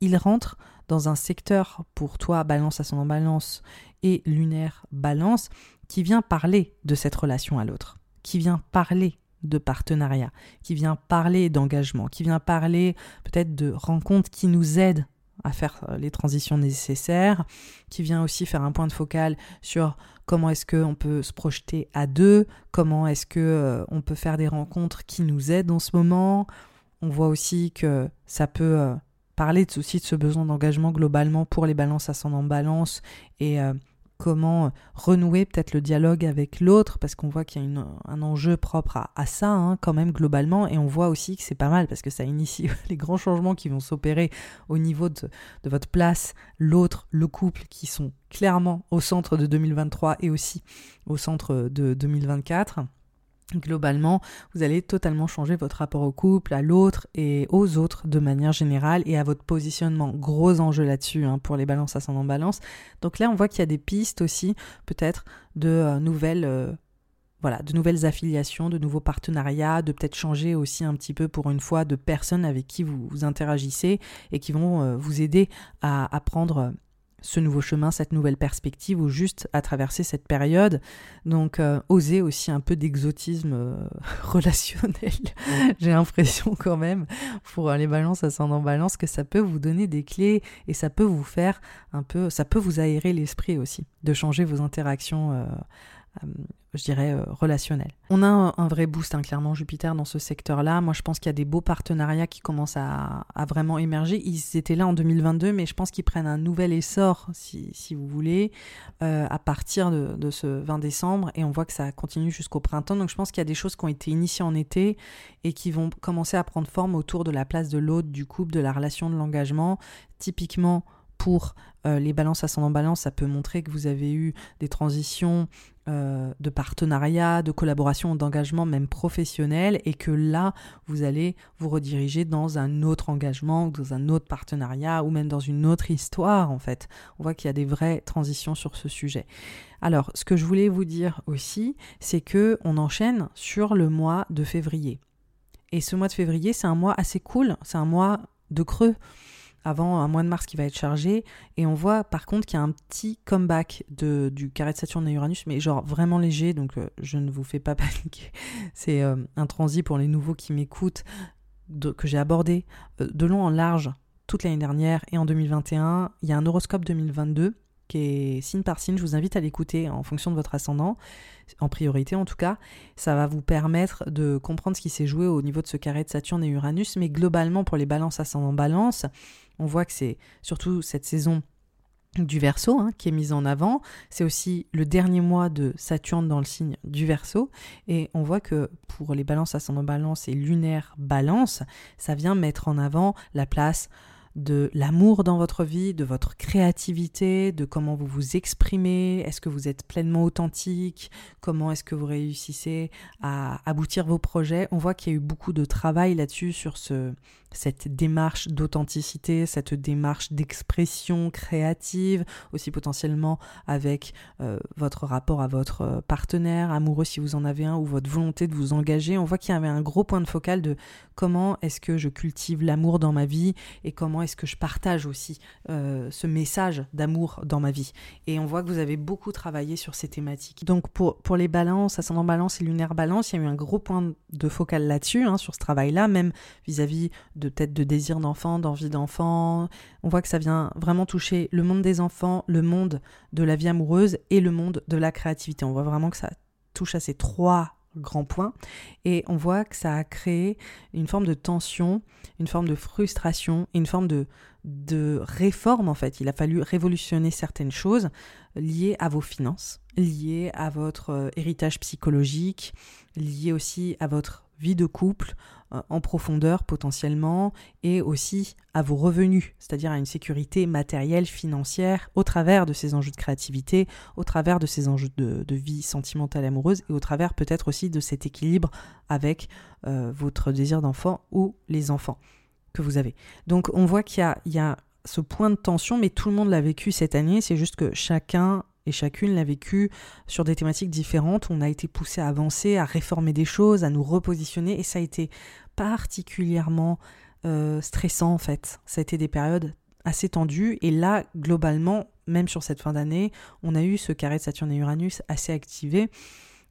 il rentre dans un secteur pour toi, balance ascendant balance et lunaire balance, qui vient parler de cette relation à l'autre, qui vient parler de partenariat, qui vient parler d'engagement, qui vient parler peut-être de rencontres qui nous aident à faire euh, les transitions nécessaires, qui vient aussi faire un point de focal sur comment est-ce qu'on peut se projeter à deux, comment est-ce que euh, peut faire des rencontres qui nous aident en ce moment. On voit aussi que ça peut euh, parler aussi de ce besoin d'engagement globalement pour les balances ascendant balance et comment renouer peut-être le dialogue avec l'autre, parce qu'on voit qu'il y a un enjeu propre à, ça, hein, quand même, globalement, et on voit aussi que c'est pas mal, parce que ça initie les grands changements qui vont s'opérer au niveau de, votre place, l'autre, le couple, qui sont clairement au centre de 2023 et aussi au centre de 2024. Globalement, vous allez totalement changer votre rapport au couple, à l'autre et aux autres de manière générale et à votre positionnement. Gros enjeu là-dessus hein, pour les balances ascendant balance. Donc là, on voit qu'il y a des pistes aussi peut-être de euh, nouvelles... Euh, voilà, de nouvelles affiliations, de nouveaux partenariats, de peut-être changer aussi un petit peu pour une fois de personnes avec qui vous, interagissez et qui vont euh, vous aider à, à prendre ce nouveau chemin, cette nouvelle perspective ou juste à traverser cette période. Donc euh, oser aussi un peu d'exotisme euh, relationnel. J'ai l'impression quand même pour les balances ascendant balance que ça peut vous donner des clés et ça peut vous faire un peu, ça peut vous aérer l'esprit aussi, de changer vos interactions. Euh, je dirais, euh, relationnel. On a un, vrai boost, hein, clairement, Jupiter dans ce secteur-là. Moi, je pense qu'il y a des beaux partenariats qui commencent à, vraiment émerger. Ils étaient là en 2022, mais je pense qu'ils prennent un nouvel essor, si, vous voulez, euh, à partir de, ce 20 décembre. Et on voit que ça continue jusqu'au printemps. Donc, je pense qu'il y a des choses qui ont été initiées en été et qui vont commencer à prendre forme autour de la place de l'autre, du couple, de la relation, de l'engagement. Typiquement, pour euh, les balances ascendant balance, ça peut montrer que vous avez eu des transitions euh, de partenariat, de collaboration, d'engagement même professionnel et que là, vous allez vous rediriger dans un autre engagement, dans un autre partenariat ou même dans une autre histoire en fait. On voit qu'il y a des vraies transitions sur ce sujet. Alors, ce que je voulais vous dire aussi, c'est que on enchaîne sur le mois de février. Et ce mois de février, c'est un mois assez cool, c'est un mois de creux avant un mois de mars qui va être chargé. Et on voit par contre qu'il y a un petit comeback de, du carré de Saturne et Uranus, mais genre vraiment léger, donc euh, je ne vous fais pas paniquer. C'est euh, un transit pour les nouveaux qui m'écoutent, que j'ai abordé euh, de long en large toute l'année dernière et en 2021. Il y a un horoscope 2022 qui est signe par signe. Je vous invite à l'écouter en fonction de votre ascendant, en priorité en tout cas. Ça va vous permettre de comprendre ce qui s'est joué au niveau de ce carré de Saturne et Uranus, mais globalement pour les balances ascendant balance, on voit que c'est surtout cette saison du Verseau hein, qui est mise en avant. C'est aussi le dernier mois de Saturne dans le signe du Verseau. Et on voit que pour les balances ascendant balance et lunaire balance, ça vient mettre en avant la place de l'amour dans votre vie, de votre créativité, de comment vous vous exprimez, est-ce que vous êtes pleinement authentique, comment est-ce que vous réussissez à aboutir vos projets? On voit qu'il y a eu beaucoup de travail là-dessus sur ce, cette démarche d'authenticité, cette démarche d'expression créative, aussi potentiellement avec euh, votre rapport à votre partenaire amoureux si vous en avez un, ou votre volonté de vous engager. On voit qu'il y avait un gros point de focal de comment est-ce que je cultive l'amour dans ma vie et comment est-ce que je partage aussi euh, ce message d'amour dans ma vie. Et on voit que vous avez beaucoup travaillé sur ces thématiques. Donc pour, pour les balances, ascendant balance et lunaire balance, il y a eu un gros point de focal là-dessus, hein, sur ce travail-là, même vis-à-vis de peut-être de désir d'enfant, d'envie d'enfant. On voit que ça vient vraiment toucher le monde des enfants, le monde de la vie amoureuse et le monde de la créativité. On voit vraiment que ça touche à ces trois grands points et on voit que ça a créé une forme de tension, une forme de frustration, une forme de, de réforme en fait. Il a fallu révolutionner certaines choses liées à vos finances, liées à votre euh, héritage psychologique, liées aussi à votre vie de couple, euh, en profondeur potentiellement et aussi à vos revenus, c'est-à-dire à une sécurité matérielle, financière, au travers de ces enjeux de créativité, au travers de ces enjeux de, vie sentimentale amoureuse et au travers peut-être aussi de cet équilibre avec euh, votre désir d'enfant ou les enfants que vous avez. Donc on voit qu'il y a ce point de tension, mais tout le monde l'a vécu cette année, c'est juste que chacun et chacune l'a vécu sur des thématiques différentes. On a été poussé à avancer, à réformer des choses, à nous repositionner et ça a été particulièrement euh, stressant en fait. Ça a été des périodes assez tendues et là, globalement, même sur cette fin d'année, on a eu ce carré de Saturne et Uranus assez activé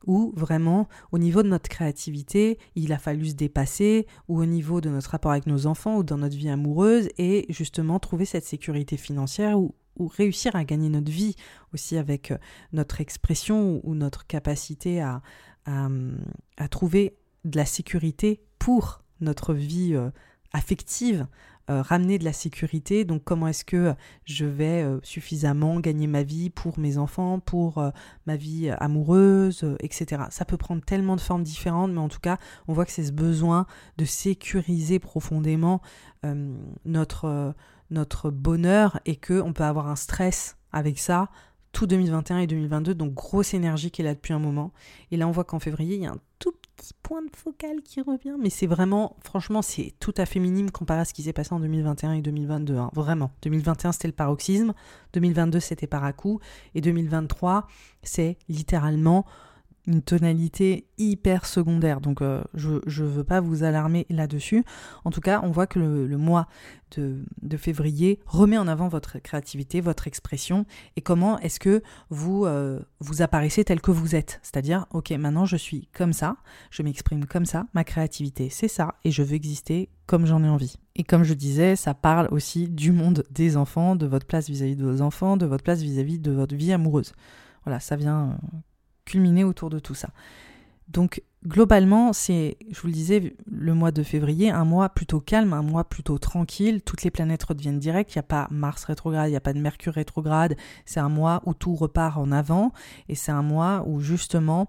où vraiment, au niveau de notre créativité, il a fallu se dépasser, ou au niveau de notre rapport avec nos enfants, ou dans notre vie amoureuse, et justement trouver cette sécurité financière ou réussir à gagner notre vie aussi avec euh, notre expression ou notre capacité à, à, trouver de la sécurité pour notre vie euh, affective, euh, ramener de la sécurité. Donc comment est-ce que je vais suffisamment gagner ma vie pour mes enfants, pour ma vie amoureuse, etc. Ça peut prendre tellement de formes différentes, mais en tout cas, on voit que c'est ce besoin de sécuriser profondément notre notre bonheur et que on peut avoir un stress avec ça tout 2021 et 2022 donc grosse énergie qui est là depuis un moment et là on voit qu'en février il y a un tout petit point de focal qui revient, mais c'est vraiment, franchement, c'est tout à fait minime comparé à ce qui s'est passé en 2021 et 2022. Hein, vraiment. 2021, c'était le paroxysme, 2022, c'était par à et 2023, c'est littéralement une tonalité hyper secondaire. Donc euh, je ne veux pas vous alarmer là-dessus. En tout cas, on voit que le, mois de, février remet en avant votre créativité, votre expression et comment est-ce que vous, euh, vous apparaissez tel que vous êtes? C'est-à-dire, ok, maintenant je suis comme ça, je m'exprime comme ça, ma créativité c'est ça et je veux exister comme j'en ai envie. Et comme je disais, ça parle aussi du monde des enfants, de votre place vis-à-vis de vos enfants, de votre place vis-à-vis -vis de votre vie amoureuse. Voilà, ça vient culminer autour de tout ça. Donc globalement, c'est, je vous le disais, le mois de février, un mois plutôt calme, un mois plutôt tranquille, toutes les planètes redeviennent directes, il n'y a pas Mars rétrograde, il n'y a pas de Mercure rétrograde, c'est un mois où tout repart en avant, et c'est un mois où justement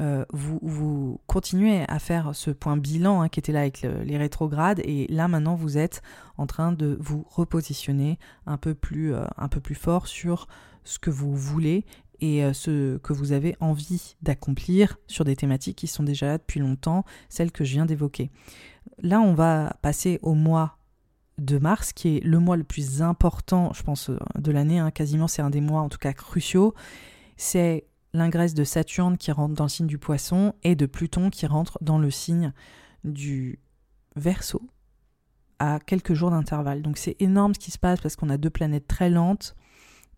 euh, vous, continuez à faire ce point bilan hein, qui était là avec les rétrogrades. Et là maintenant vous êtes en train de vous repositionner un peu plus, euh, un peu plus fort sur ce que vous voulez et euh, ce que vous avez envie d'accomplir sur des thématiques qui sont déjà là depuis longtemps, celles que je viens d'évoquer. Là, on va passer au mois de mars, qui est le mois le plus important, je pense, euh, de l'année. Hein. quasiment, c'est un des mois, en tout cas, cruciaux. C'est l'ingresse de Saturne qui rentre dans le signe du poisson et de Pluton qui rentre dans le signe du Verseau à quelques jours d'intervalle. Donc c'est énorme ce qui se passe parce qu'on a deux planètes très lentes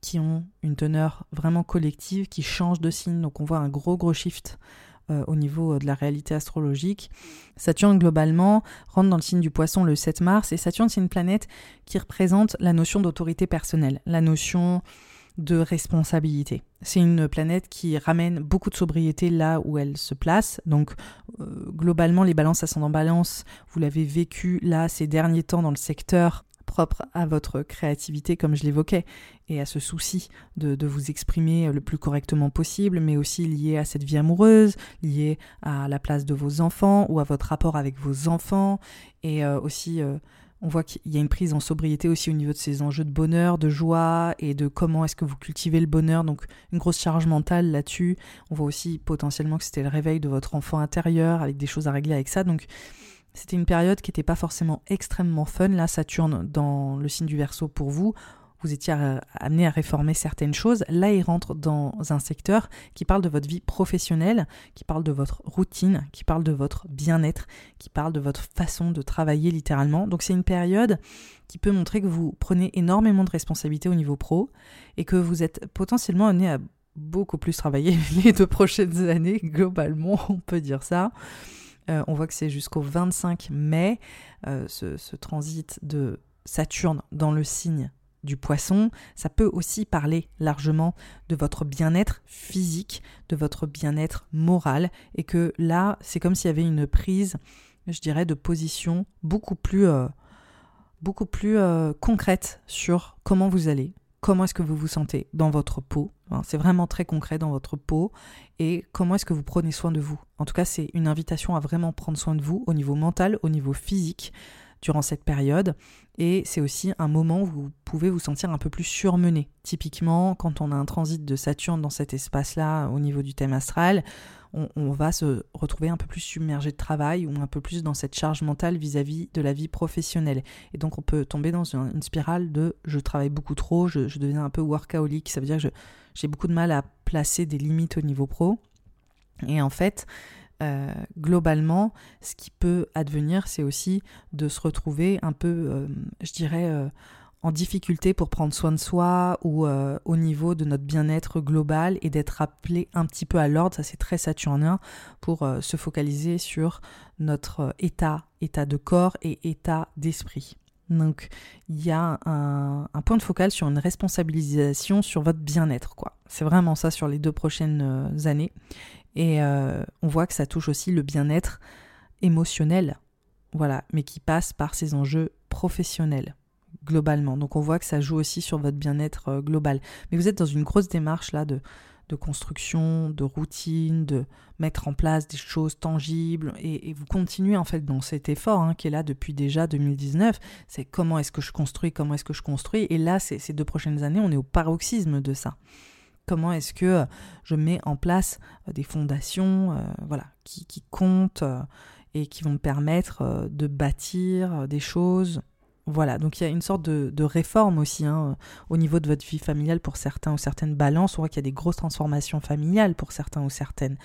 qui ont une teneur vraiment collective, qui changent de signe. Donc on voit un gros gros shift euh, au niveau euh, de la réalité astrologique. Saturne globalement rentre dans le signe du poisson le 7 mars et Saturne c'est une planète qui représente la notion d'autorité personnelle, la notion de responsabilité. C'est une planète qui ramène beaucoup de sobriété là où elle se place. Donc euh, globalement les balances ascendant balance, vous l'avez vécu là ces derniers temps dans le secteur propre à votre créativité, comme je l'évoquais, et à ce souci de, vous exprimer le plus correctement possible, mais aussi lié à cette vie amoureuse, lié à la place de vos enfants ou à votre rapport avec vos enfants, et euh, aussi... Euh, on voit qu'il y a une prise en sobriété aussi au niveau de ces enjeux de bonheur, de joie et de comment est-ce que vous cultivez le bonheur. Donc une grosse charge mentale là-dessus. On voit aussi potentiellement que c'était le réveil de votre enfant intérieur avec des choses à régler avec ça. Donc c'était une période qui n'était pas forcément extrêmement fun. Là, Saturne dans le signe du Verseau pour vous, vous étiez amené à réformer certaines choses. Là, il rentre dans un secteur qui parle de votre vie professionnelle, qui parle de votre routine, qui parle de votre bien-être, qui parle de votre façon de travailler littéralement. Donc c'est une période qui peut montrer que vous prenez énormément de responsabilités au niveau pro et que vous êtes potentiellement amené à beaucoup plus travailler les deux prochaines années, globalement, on peut dire ça. Euh, on voit que c'est jusqu'au 25 mai, euh, ce, transit de Saturne dans le signe du poisson, ça peut aussi parler largement de votre bien-être physique, de votre bien-être moral, et que là, c'est comme s'il y avait une prise, je dirais, de position beaucoup plus, euh, beaucoup plus concrète sur comment vous allez, comment est-ce que vous vous sentez dans votre peau. C'est vraiment très concret dans votre peau. Et comment est-ce que vous prenez soin de vous. En tout cas, c'est une invitation à vraiment prendre soin de vous au niveau mental, au niveau physique durant cette période. Et c'est aussi un moment où vous pouvez vous sentir un peu plus surmené. Typiquement, quand on a un transit de Saturne dans cet espace-là au niveau du thème astral, on, va se retrouver un peu plus submergé de travail ou un peu plus dans cette charge mentale vis-à-vis de la vie professionnelle. Et donc on peut tomber dans une, spirale de je travaille beaucoup trop, je, deviens un peu workaholic, ça veut dire que j'ai beaucoup de mal à placer des limites au niveau pro. Et en fait, euh, globalement, ce qui peut advenir, c'est aussi de se retrouver un peu, euh, je dirais, euh, en difficulté pour prendre soin de soi ou euh, au niveau de notre bien-être global et d'être rappelé un petit peu à l'ordre, ça c'est très saturnien, pour euh, se focaliser sur notre euh, état, état de corps et état d'esprit. Donc il y a un, point de focal sur une responsabilisation sur votre bien-être, quoi. C'est vraiment ça sur les deux prochaines années. Et on voit que ça touche aussi le bien-être émotionnel, voilà, mais qui passe par ces enjeux professionnels globalement. Donc on voit que ça joue aussi sur votre bien-être euh, global. Mais vous êtes dans une grosse démarche là de, de construction, de routine, de mettre en place des choses tangibles et, vous continuez en fait dans cet effort hein, qui est là depuis déjà 2019. C'est comment est-ce que je construis, comment est-ce que je construis. Et là, ces deux prochaines années, on est au paroxysme de ça. Comment est-ce que je mets en place des fondations voilà, qui, qui comptent et qui vont me permettre de bâtir des choses voilà, donc il y a une sorte de, réforme aussi hein, au niveau de votre vie familiale pour certains ou certaines balances. On voit qu'il y a des grosses transformations familiales pour certains ou certaines.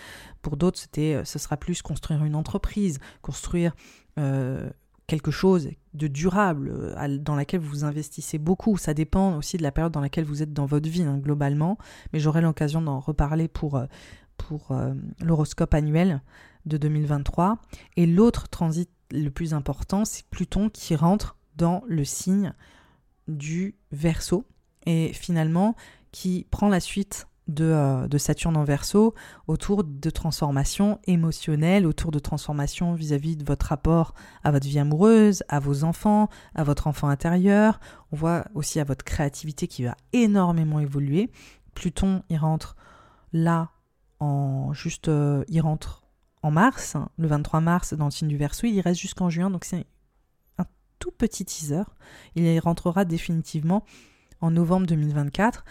Pour d'autres, c'était, euh, ce sera plus construire une entreprise, construire euh, quelque chose de durable euh, dans laquelle vous investissez beaucoup. Ça dépend aussi de la période dans laquelle vous êtes dans votre vie hein, globalement. Mais j'aurai l'occasion d'en reparler pour, pour l'horoscope annuel de 2023. Et l'autre transit le plus important, c'est Pluton qui rentre dans le signe du Verseau et finalement qui prend la suite de, euh, Saturne en verso autour de transformations émotionnelles, autour de transformations vis-à-vis de votre rapport à votre vie amoureuse, à vos enfants, à votre enfant intérieur. On voit aussi à votre créativité qui va énormément évoluer. Pluton, il rentre là en juste, euh, rentre en mars, hein, le 23 mars dans le signe du verso, il reste jusqu'en juin, donc c'est tout petit teaser. Il y rentrera définitivement en novembre 2024.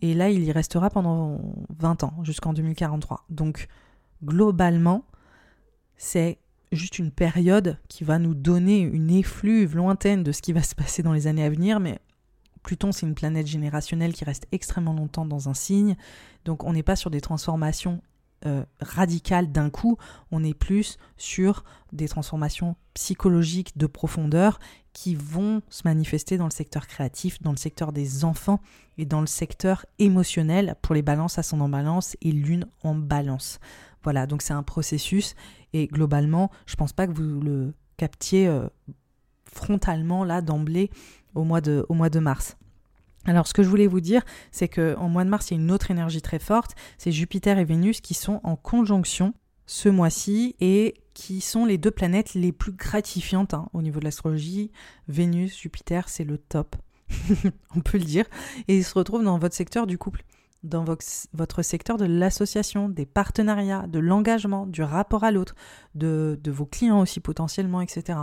Et là, il y restera pendant 20 ans, jusqu'en 2043. Donc, globalement, c'est juste une période qui va nous donner une effluve lointaine de ce qui va se passer dans les années à venir, mais Pluton, c'est une planète générationnelle qui reste extrêmement longtemps dans un signe, donc on n'est pas sur des transformations euh, radical d'un coup, on est plus sur des transformations psychologiques de profondeur qui vont se manifester dans le secteur créatif, dans le secteur des enfants et dans le secteur émotionnel pour les balances ascendant balance et lune en balance. Voilà, donc c'est un processus et globalement, je pense pas que vous le captiez euh, frontalement là d'emblée au mois de mars. Alors, ce que je voulais vous dire, c'est qu'en mois de mars, il y a une autre énergie très forte. C'est Jupiter et Vénus qui sont en conjonction ce mois-ci et qui sont les deux planètes les plus gratifiantes hein, au niveau de l'astrologie. Vénus, Jupiter, c'est le top. On peut le dire. Et ils se retrouvent dans votre secteur du couple, dans votre secteur de l'association, des partenariats, de l'engagement, du rapport à l'autre, de, vos clients aussi potentiellement, etc.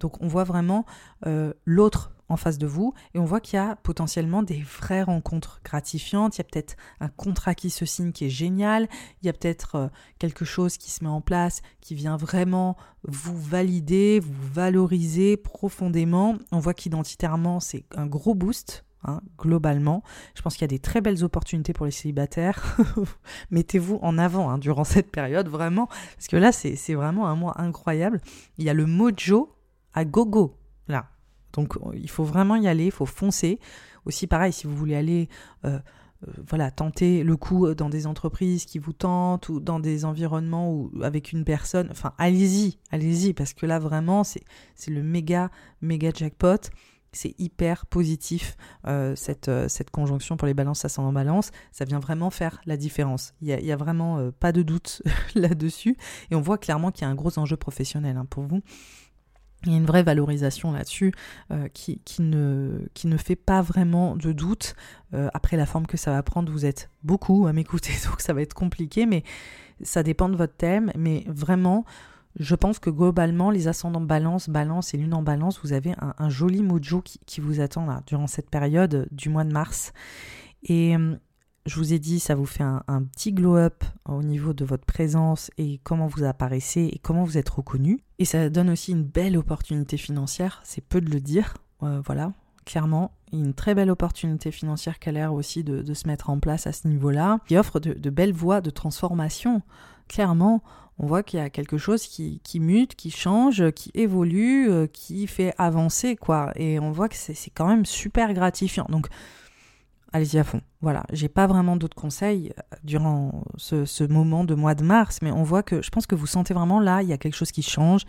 Donc on voit vraiment euh, l'autre en face de vous et on voit qu'il y a potentiellement des vraies rencontres gratifiantes, il y a peut-être un contrat qui se signe qui est génial, il y a peut-être euh, quelque chose qui se met en place qui vient vraiment vous valider, vous valoriser profondément. On voit qu'identitairement c'est un gros boost. Hein, globalement, je pense qu'il y a des très belles opportunités pour les célibataires. Mettez-vous en avant hein, durant cette période, vraiment, parce que là, c'est vraiment un mois incroyable. Il y a le mojo à gogo, donc il faut vraiment y aller, il faut foncer. Aussi pareil, si vous voulez aller euh, euh, voilà, tenter le coup dans des entreprises qui vous tentent ou dans des environnements ou avec une personne, enfin allez-y, allez-y, parce que là vraiment c'est le méga, méga jackpot. C'est hyper positif euh, cette, conjonction pour les balances ascendant balance. Ça vient vraiment faire la différence. Il n'y a, vraiment pas de doute là-dessus. Et on voit clairement qu'il y a un gros enjeu professionnel hein, pour vous. Il y a une vraie valorisation là-dessus euh, qui, ne, fait pas vraiment de doute. Euh, après la forme que ça va prendre, vous êtes beaucoup à m'écouter, donc ça va être compliqué, mais ça dépend de votre thème. Mais vraiment, je pense que globalement, les ascendants balance, balance et lune en balance, vous avez un, joli mojo qui, qui, vous attend là, durant cette période du mois de mars. Et je vous ai dit, ça vous fait un, petit glow-up au niveau de votre présence et comment vous apparaissez et comment vous êtes reconnu. Et ça donne aussi une belle opportunité financière, c'est peu de le dire. Euh, voilà, clairement, une très belle opportunité financière qui a l'air aussi de, se mettre en place à ce niveau-là, qui offre de, belles voies de transformation. Clairement, on voit qu'il y a quelque chose qui, mute, qui change, qui évolue, euh, qui fait avancer, quoi. Et on voit que c'est quand même super gratifiant. Donc, allez-y à fond. Voilà, j'ai pas vraiment d'autres conseils euh, durant ce, moment de mois de mars, mais on voit que je pense que vous sentez vraiment là, il y a quelque chose qui change.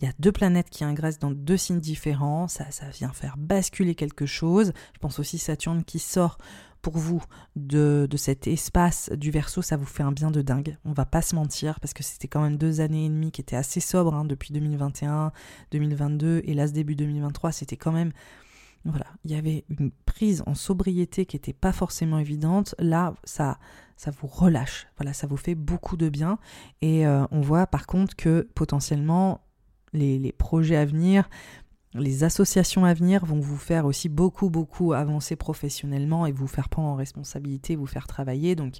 Il y a deux planètes qui ingressent dans deux signes différents, ça, vient faire basculer quelque chose. Je pense aussi Saturne qui sort pour vous de, cet espace du verso, ça vous fait un bien de dingue. On va pas se mentir parce que c'était quand même deux années et demie qui étaient assez sobres hein, depuis 2021, 2022 et là ce début 2023, c'était quand même voilà, il y avait une prise en sobriété qui n'était pas forcément évidente. Là, ça, ça vous relâche. Voilà, ça vous fait beaucoup de bien. Et euh, on voit par contre que potentiellement les, projets à venir les associations à venir vont vous faire aussi beaucoup, beaucoup avancer professionnellement et vous faire prendre en responsabilité, vous faire travailler. Donc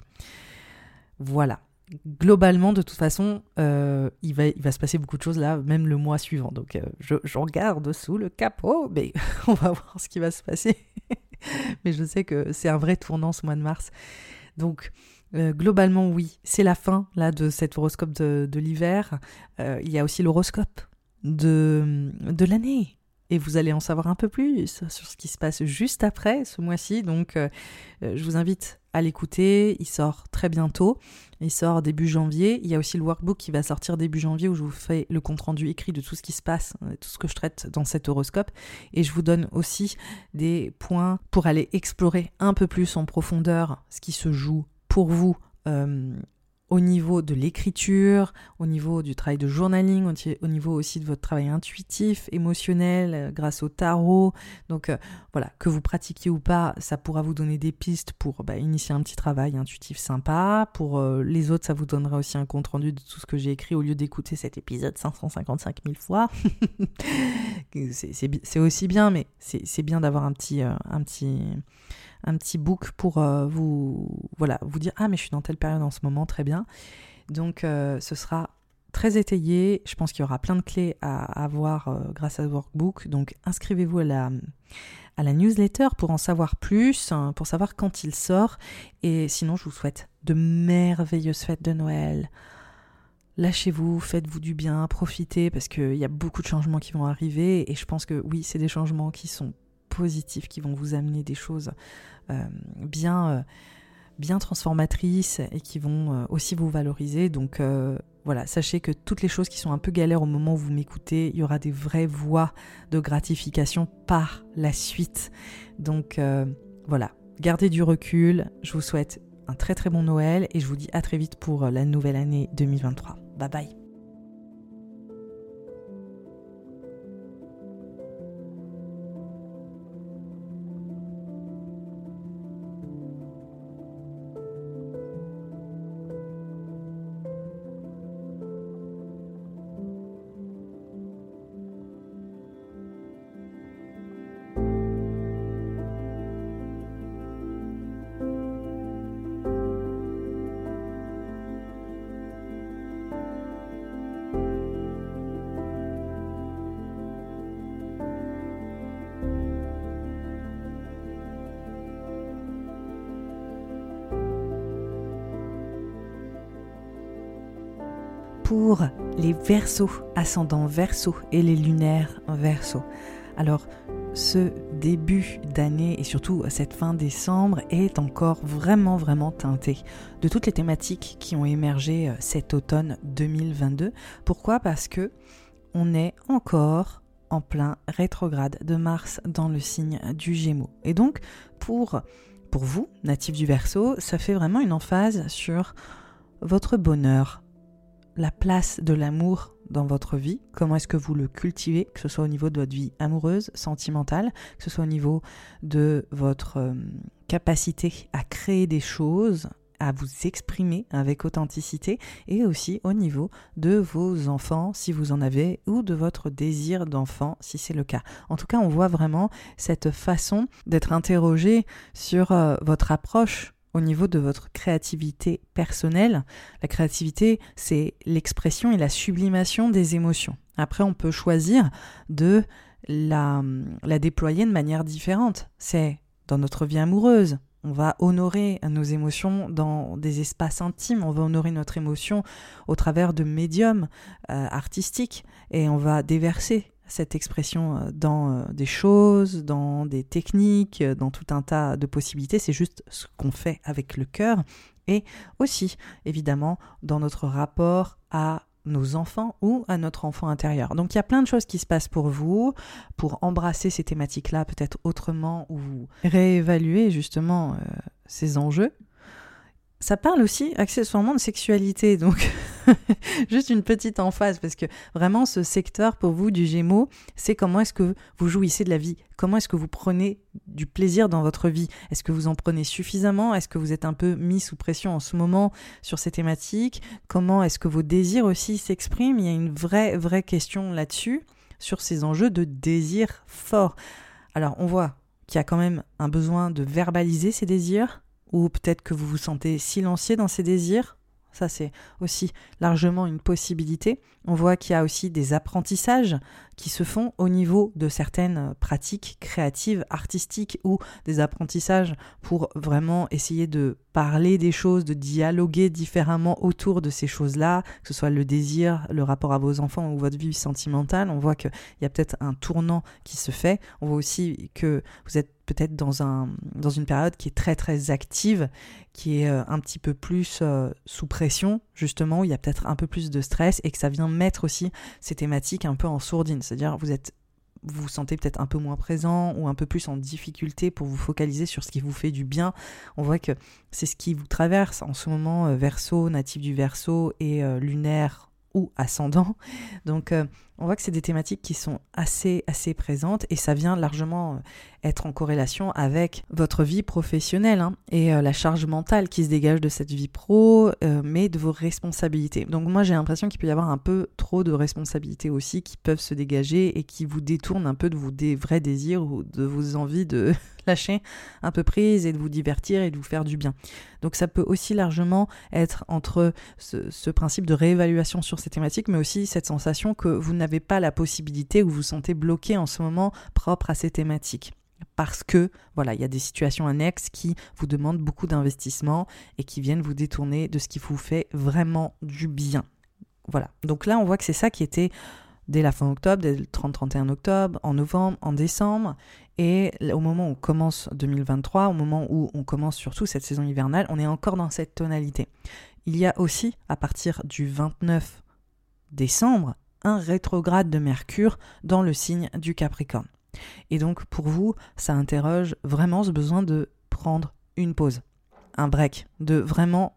voilà. Globalement, de toute façon, euh, il, va, il va se passer beaucoup de choses là, même le mois suivant. Donc euh, je, j'en garde sous le capot, mais on va voir ce qui va se passer. mais je sais que c'est un vrai tournant ce mois de mars. Donc euh, globalement, oui, c'est la fin là de cet horoscope de, de l'hiver. il y a aussi l'horoscope de, de l'année et vous allez en savoir un peu plus sur ce qui se passe juste après ce mois-ci. Donc, euh, euh, je vous invite à l'écouter. Il sort très bientôt. Il sort début janvier. Il y a aussi le workbook qui va sortir début janvier où je vous fais le compte-rendu écrit de tout ce qui se passe, euh, tout ce que je traite dans cet horoscope. Et je vous donne aussi des points pour aller explorer un peu plus en profondeur ce qui se joue pour vous au niveau de l'écriture, au niveau du travail de journaling, au niveau aussi de votre travail intuitif, émotionnel, euh, grâce au tarot. Donc euh, voilà, que vous pratiquiez ou pas, ça pourra vous donner des pistes pour bah, initier un petit travail intuitif sympa. Pour euh, les autres, ça vous donnera aussi un compte rendu de tout ce que j'ai écrit au lieu d'écouter cet épisode 555 000 fois. c'est aussi bien, mais c'est bien d'avoir un petit, un petit un petit book pour euh, vous, voilà, vous dire Ah, mais je suis dans telle période en ce moment, très bien. Donc, euh, ce sera très étayé. Je pense qu'il y aura plein de clés à avoir euh, grâce à ce workbook. Donc, inscrivez-vous à la, à la newsletter pour en savoir plus, hein, pour savoir quand il sort. Et sinon, je vous souhaite de merveilleuses fêtes de Noël. Lâchez-vous, faites-vous du bien, profitez parce qu'il y a beaucoup de changements qui vont arriver et je pense que oui, c'est des changements qui sont positifs, qui vont vous amener des choses euh, bien, euh, bien transformatrices et qui vont euh, aussi vous valoriser. Donc voilà, sachez que toutes les choses qui sont un peu galères au moment où vous m'écoutez, il y aura des vraies voies de gratification par la suite. Donc voilà, gardez du recul. Je vous souhaite un très très bon Noël et je vous dis à très vite pour la nouvelle année 2023. Bye bye. Les versos, ascendants versos et les lunaires versos. Alors, ce début d'année et surtout cette fin décembre est encore vraiment vraiment teinté de toutes les thématiques qui ont émergé euh, cet automne 2022. Pourquoi? Parce que on est encore en plein rétrograde de Mars dans le signe du Gémeaux. Et donc pour pour vous, natifs du Verseau, ça fait vraiment une emphase sur votre bonheur, la place de l'amour dans votre vie, comment est-ce que vous le cultivez, que ce soit au niveau de votre vie amoureuse, sentimentale, que ce soit au niveau de votre euh, capacité à créer des choses, à vous exprimer avec authenticité et aussi au niveau de vos enfants si vous en avez ou de votre désir d'enfant si c'est le cas. En tout cas, on voit vraiment cette façon d'être interrogé sur euh, votre approche au niveau de votre créativité personnelle. La créativité, c'est l'expression et la sublimation des émotions. Après, on peut choisir de la, déployer de manière différente. C'est dans notre vie amoureuse. On va honorer nos émotions dans des espaces intimes, on va honorer notre émotion au travers de médiums euh, artistiques et on va déverser cette expression euh, dans euh, des choses, dans des techniques, euh, dans tout un tas de possibilités. C'est juste ce qu'on fait avec le cœur et aussi, évidemment, dans notre rapport à nos enfants ou à notre enfant intérieur. Donc il y a plein de choses qui se passent pour vous, pour embrasser ces thématiques-là peut-être autrement ou réévaluer justement ces enjeux. Ça parle aussi accessoirement de sexualité, donc juste une petite emphase, parce que vraiment ce secteur pour vous du Gémeaux, c'est comment est-ce que vous jouissez de la vie, comment est-ce que vous prenez du plaisir dans votre vie, est-ce que vous en prenez suffisamment, est-ce que vous êtes un peu mis sous pression en ce moment sur ces thématiques, comment est-ce que vos désirs aussi s'expriment, il y a une vraie, vraie question là-dessus. sur ces enjeux de désir fort. Alors on voit qu'il y a quand même un besoin de verbaliser ces désirs, ou peut-être que vous vous sentez silencié dans ces désirs, ça, c'est aussi largement une possibilité. On voit qu'il y a aussi des apprentissages qui se font au niveau de certaines pratiques créatives, artistiques ou des apprentissages pour vraiment essayer de parler des choses, de dialoguer différemment autour de ces choses-là, que ce soit le désir, le rapport à vos enfants ou votre vie sentimentale. On voit qu'il y a peut-être un tournant qui se fait. On voit aussi que vous êtes peut-être dans, un, dans une période qui est très très active, qui est euh, un petit peu plus euh, sous pression, justement, où il y a peut-être un peu plus de stress et que ça vient mettre aussi ces thématiques un peu en sourdine. C'est-à-dire, vous êtes vous vous sentez peut-être un peu moins présent ou un peu plus en difficulté pour vous focaliser sur ce qui vous fait du bien. On voit que c'est ce qui vous traverse en ce moment, euh, verso, natif du verso et lunaire ou ascendant. Donc on voit que c'est des thématiques qui sont assez, assez présentes et ça vient largement euh, être en corrélation avec votre vie professionnelle hein, et euh, la charge mentale qui se dégage de cette vie pro, euh, mais de vos responsabilités. Donc moi j'ai l'impression qu'il peut y avoir un peu trop de responsabilités aussi qui peuvent se dégager et qui vous détournent un peu de vos vrais désirs ou de vos envies de lâcher un peu prise et de vous divertir et de vous faire du bien. Donc ça peut aussi largement être entre ce, ce principe de réévaluation sur ces thématiques, mais aussi cette sensation que vous n'avez pas la possibilité ou vous vous sentez bloqué en ce moment propre à ces thématiques parce que voilà, il y a des situations annexes qui vous demandent beaucoup d'investissement et qui viennent vous détourner de ce qui vous fait vraiment du bien. Voilà. Donc là, on voit que c'est ça qui était dès la fin octobre, dès le 30-31 octobre, en novembre, en décembre. Et au moment où commence 2023, au moment où on commence surtout cette saison hivernale, on est encore dans cette tonalité. Il y a aussi, à partir du 29 décembre, un rétrograde de Mercure dans le signe du Capricorne. Et donc pour vous, ça interroge vraiment ce besoin de prendre une pause, un break, de vraiment,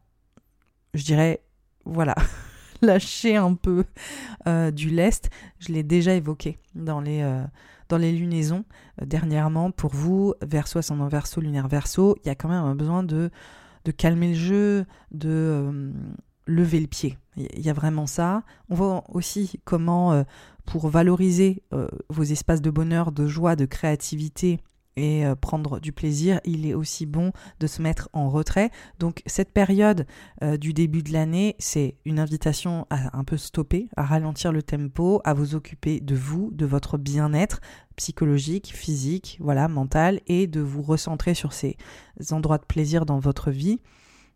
je dirais, voilà, lâcher un peu euh, du lest. Je l'ai déjà évoqué dans les, euh, lunaisons euh, dernièrement. Pour vous, verso, ascendant verso, lunaire verso, il y a quand même un besoin de, de calmer le jeu, de lever le pied. Il y a vraiment ça. On voit aussi comment, euh, pour valoriser euh, vos espaces de bonheur, de joie, de créativité et euh, prendre du plaisir, il est aussi bon de se mettre en retrait. Donc cette période du début de l'année, c'est une invitation à un peu stopper, à ralentir le tempo, à vous occuper de vous, de votre bien-être psychologique, physique, voilà, mental, et de vous recentrer sur ces endroits de plaisir dans votre vie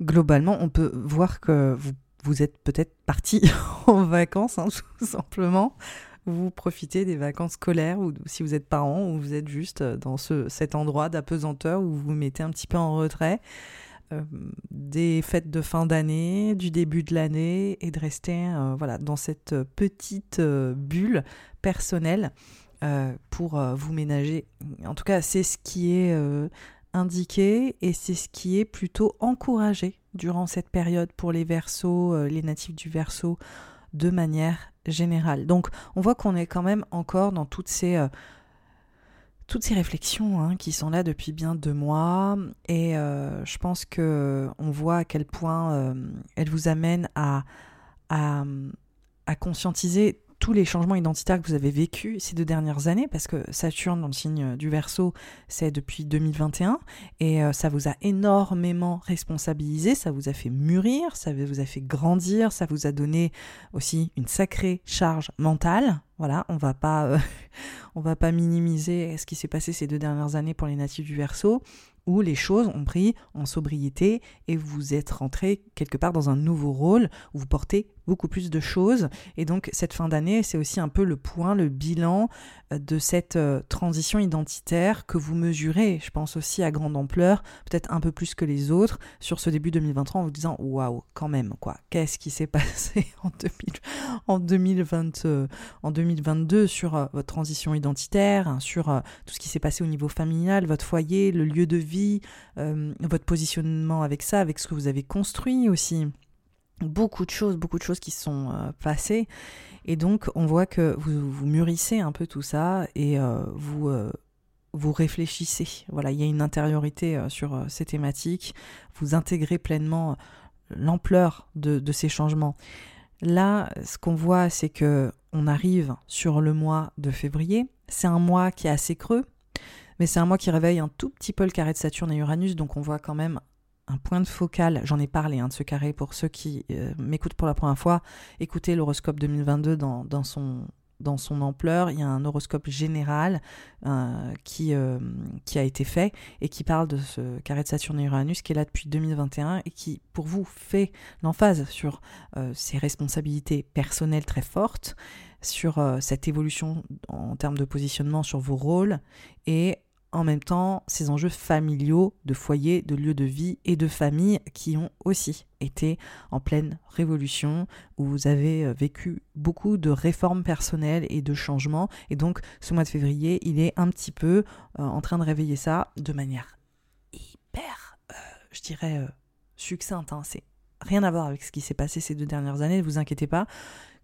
globalement, on peut voir que vous, vous êtes peut-être parti en vacances, hein, tout simplement. Vous profitez des vacances scolaires ou si vous êtes parent ou vous êtes juste dans ce, cet endroit d'apesanteur où vous vous mettez un petit peu en retrait. Euh, des fêtes de fin d'année, du début de l'année et de rester euh, voilà, dans cette petite euh, bulle personnelle pour vous ménager. En tout cas, c'est ce qui est indiqué et c'est ce qui est plutôt encouragé durant cette période pour les versos, euh, les natifs du verso de manière générale. Donc on voit qu'on est quand même encore dans toutes ces, euh, toutes ces réflexions hein, qui sont là depuis bien deux mois et euh, je pense que on voit à quel point elles vous amènent à, à, à conscientiser tous les changements identitaires que vous avez vécus ces deux dernières années, parce que Saturne dans le signe du Verseau, c'est depuis 2021, et euh, ça vous a énormément responsabilisé, ça vous a fait mûrir, ça vous a fait grandir, ça vous a donné aussi une sacrée charge mentale. Voilà, on va pas, euh, on va pas minimiser ce qui s'est passé ces deux dernières années pour les natifs du Verseau où les choses ont pris en sobriété et vous êtes rentré quelque part dans un nouveau rôle où vous portez beaucoup plus de choses. Et donc cette fin d'année, c'est aussi un peu le point, le bilan euh, de cette euh, transition identitaire que vous mesurez, je pense aussi à grande ampleur, peut-être un peu plus que les autres, sur ce début 2023 en vous disant waouh, quand même, quoi, qu'est-ce qui s'est passé en, 2020, euh, en 2022 sur votre transition identitaire, hein, sur tout ce qui s'est passé au niveau familial, votre foyer, le lieu de vie votre positionnement avec ça, avec ce que vous avez construit aussi? Beaucoup de choses, beaucoup de choses qui sont euh, passées. Et donc, on voit que vous, vous mûrissez un peu tout ça et euh, vous, vous réfléchissez. Voilà, il y a une intériorité sur ces thématiques. Vous intégrez pleinement l'ampleur de, de, ces changements. Là, ce qu'on voit, c'est que on arrive sur le mois de février. C'est un mois qui est assez creux, mais c'est un mois qui réveille un tout petit peu le carré de Saturne et Uranus, donc on voit quand même un point de focal. J'en ai parlé hein, de ce carré pour ceux qui euh, m'écoutent pour la première fois. Écoutez l'horoscope 2022 dans, son dans son ampleur. Il y a un horoscope général euh, qui, euh, qui a été fait et qui parle de ce carré de Saturne et Uranus qui est là depuis 2021 et qui, pour vous, fait l'emphase sur ses responsabilités personnelles très fortes, sur cette évolution en termes de positionnement sur vos rôles et en même temps ces enjeux familiaux de foyer, de lieu de vie et de famille qui ont aussi été en pleine révolution, où vous avez euh, vécu beaucoup de réformes personnelles et de changements. Et donc ce mois de février, il est un petit peu euh, en train de réveiller ça de manière hyper, euh, je dirais, succincte. Hein. C'est rien à voir avec ce qui s'est passé ces deux dernières années, ne vous inquiétez pas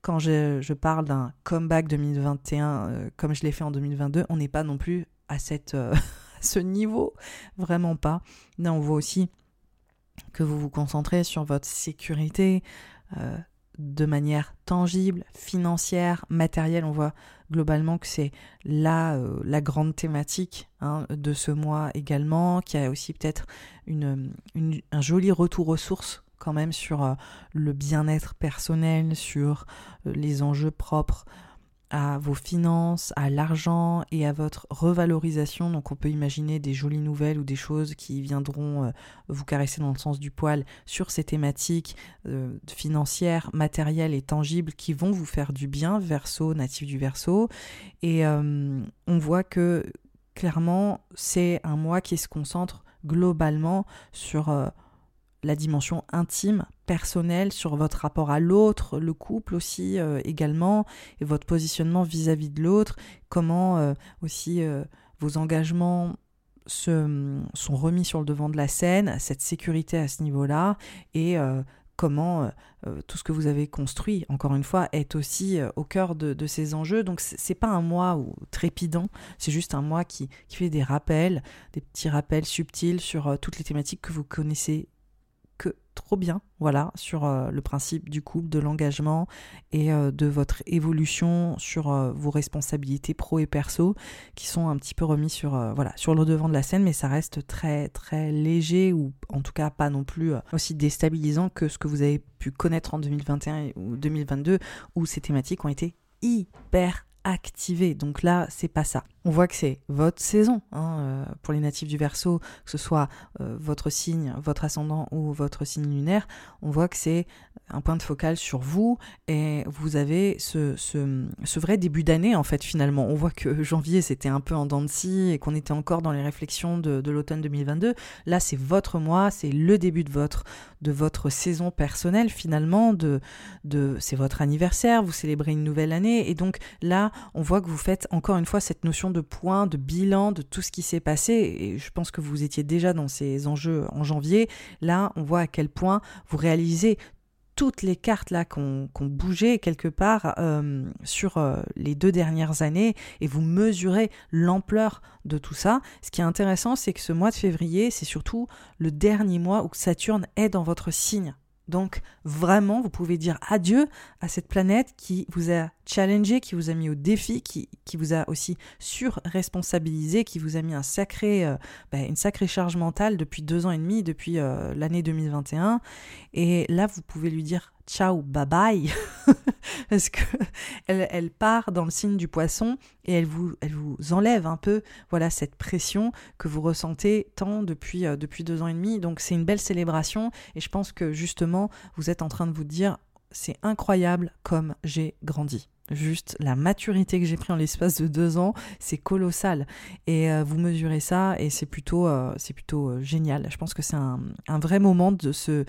quand je, parle d'un comeback 2021 comme je l'ai fait en 2022, on n'est pas non plus à, cette, euh, ce niveau, vraiment pas. Là, on voit aussi que vous vous concentrez sur votre sécurité euh, de manière tangible, financière, matérielle. On voit globalement que c'est là euh, la grande thématique hein, de ce mois également, qui a aussi peut-être un joli retour aux sources quand même sur le bien-être personnel, sur les enjeux propres à vos finances, à l'argent et à votre revalorisation. Donc on peut imaginer des jolies nouvelles ou des choses qui viendront euh, vous caresser dans le sens du poil sur ces thématiques euh, financières, matérielles et tangibles qui vont vous faire du bien, verso, natif du verso. Et euh, on voit que clairement c'est un mois qui se concentre globalement sur la dimension intime, personnelle, sur votre rapport à l'autre, le couple aussi euh, également, et votre positionnement vis-à-vis de l'autre, comment euh, aussi euh, vos engagements se, sont remis sur le devant de la scène, cette sécurité à ce niveau-là, et comment tout ce que vous avez construit, encore une fois, est aussi au cœur de, ces enjeux. Donc c'est pas un mois ou trépidant, c'est juste un mois qui, qui, fait des rappels, des petits rappels subtils sur toutes les thématiques que vous connaissez trop bien, voilà, sur euh, le principe du couple, de l'engagement et euh, de votre évolution sur euh, vos responsabilités pro et perso, qui sont un petit peu remis sur, voilà, sur le devant de la scène, mais ça reste très très léger ou en tout cas pas non plus aussi déstabilisant que ce que vous avez pu connaître en 2021 ou 2022, où ces thématiques ont été hyper activées. Donc là, c'est pas ça on voit que c'est votre saison hein, euh, pour les natifs du Verseau, que ce soit euh, votre signe, votre ascendant ou votre signe lunaire. On voit que c'est un point de focal sur vous et vous avez ce, ce, vrai début d'année en fait finalement. On voit que janvier c'était un peu en dents de scie et qu'on était encore dans les réflexions de, de l'automne 2022. Là c'est votre mois, c'est le début de votre, de votre saison personnelle finalement, de, de, c'est votre anniversaire, vous célébrez une nouvelle année et donc là on voit que vous faites encore une fois cette notion de points, de bilan de tout ce qui s'est passé. Et je pense que vous étiez déjà dans ces enjeux en janvier. Là, on voit à quel point vous réalisez toutes les cartes là qu'on qu bougé quelque part euh, sur euh, les deux dernières années et vous mesurez l'ampleur de tout ça. Ce qui est intéressant, c'est que ce mois de février, c'est surtout le dernier mois où Saturne est dans votre signe. Donc vraiment, vous pouvez dire adieu à cette planète qui vous a challengé, qui vous a mis au défi, qui, qui vous a aussi surresponsabilisé, qui vous a mis un sacré, euh, bah, une sacrée charge mentale depuis deux ans et demi, depuis euh, l'année 2021. Et là, vous pouvez lui dire ciao, bye bye, parce que elle, elle, part dans le signe du poisson et elle vous, elle vous enlève un peu, voilà, cette pression que vous ressentez tant depuis, euh, depuis deux ans et demi. Donc c'est une belle célébration et je pense que justement, vous êtes en train de vous dire, c'est incroyable comme j'ai grandi. Juste la maturité que j'ai pris en l'espace de deux ans, c'est colossal. Et euh, vous mesurez ça et c'est plutôt, euh, plutôt euh, génial. Je pense que c'est un, vrai moment de,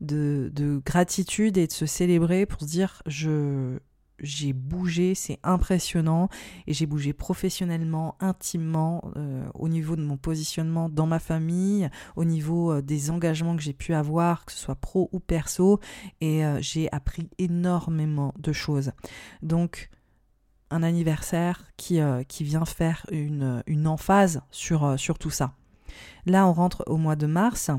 de gratitude et de se célébrer pour se dire je, j'ai bougé, c'est impressionnant, et j'ai bougé professionnellement, intimement, euh, au niveau de mon positionnement dans ma famille, au niveau euh, des engagements que j'ai pu avoir, que ce soit pro ou perso, et euh, j'ai appris énormément de choses. Donc, un anniversaire qui, vient faire une, emphase sur tout ça. Là, on rentre au mois de mars.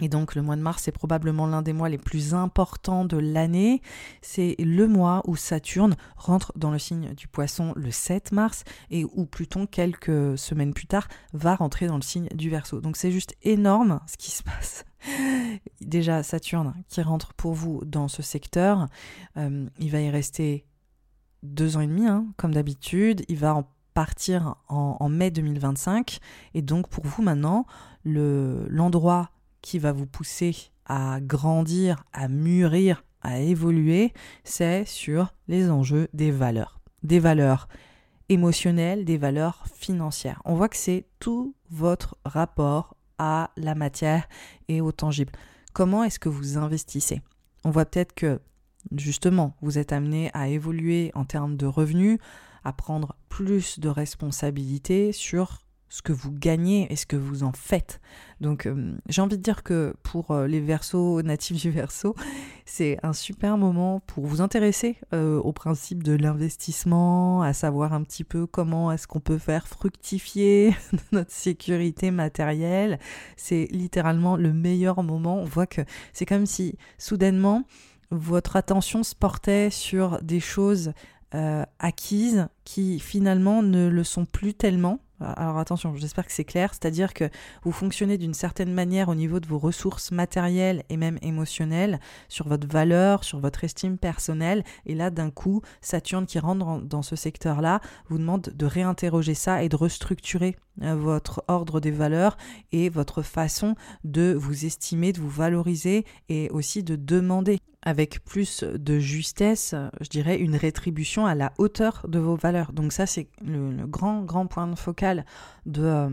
Et donc le mois de mars, c'est probablement l'un des mois les plus importants de l'année. C'est le mois où Saturne rentre dans le signe du poisson le 7 mars et où Pluton, quelques semaines plus tard, va rentrer dans le signe du Verseau. Donc c'est juste énorme ce qui se passe. Déjà Saturne qui rentre pour vous dans ce secteur, euh, il va y rester deux ans et demi, hein, comme d'habitude. Il va en partir en, mai 2025. Et donc pour vous maintenant, l'endroit qui va vous pousser à grandir, à mûrir, à évoluer, c'est sur les enjeux des valeurs. Des valeurs émotionnelles, des valeurs financières. On voit que c'est tout votre rapport à la matière et au tangible. Comment est-ce que vous investissez? On voit peut-être que justement, vous êtes amené à évoluer en termes de revenus, à prendre plus de responsabilités sur ce que vous gagnez et ce que vous en faites. Donc euh, j'ai envie de dire que pour euh, les versos natifs du verso, c'est un super moment pour vous intéresser euh, au principe de l'investissement, à savoir un petit peu comment est-ce qu'on peut faire fructifier notre sécurité matérielle. C'est littéralement le meilleur moment. On voit que c'est comme si soudainement votre attention se portait sur des choses acquises qui finalement ne le sont plus tellement alors attention, j'espère que c'est clair, c'est-à-dire que vous fonctionnez d'une certaine manière au niveau de vos ressources matérielles et même émotionnelles, sur votre valeur, sur votre estime personnelle, et là d'un coup, Saturne qui rentre dans ce secteur-là vous demande de réinterroger ça et de restructurer euh, votre ordre des valeurs et votre façon de vous estimer, de vous valoriser et aussi de demander avec plus de justesse, je dirais, une rétribution à la hauteur de vos valeurs. Donc ça, c'est le, grand, grand point focal de, euh,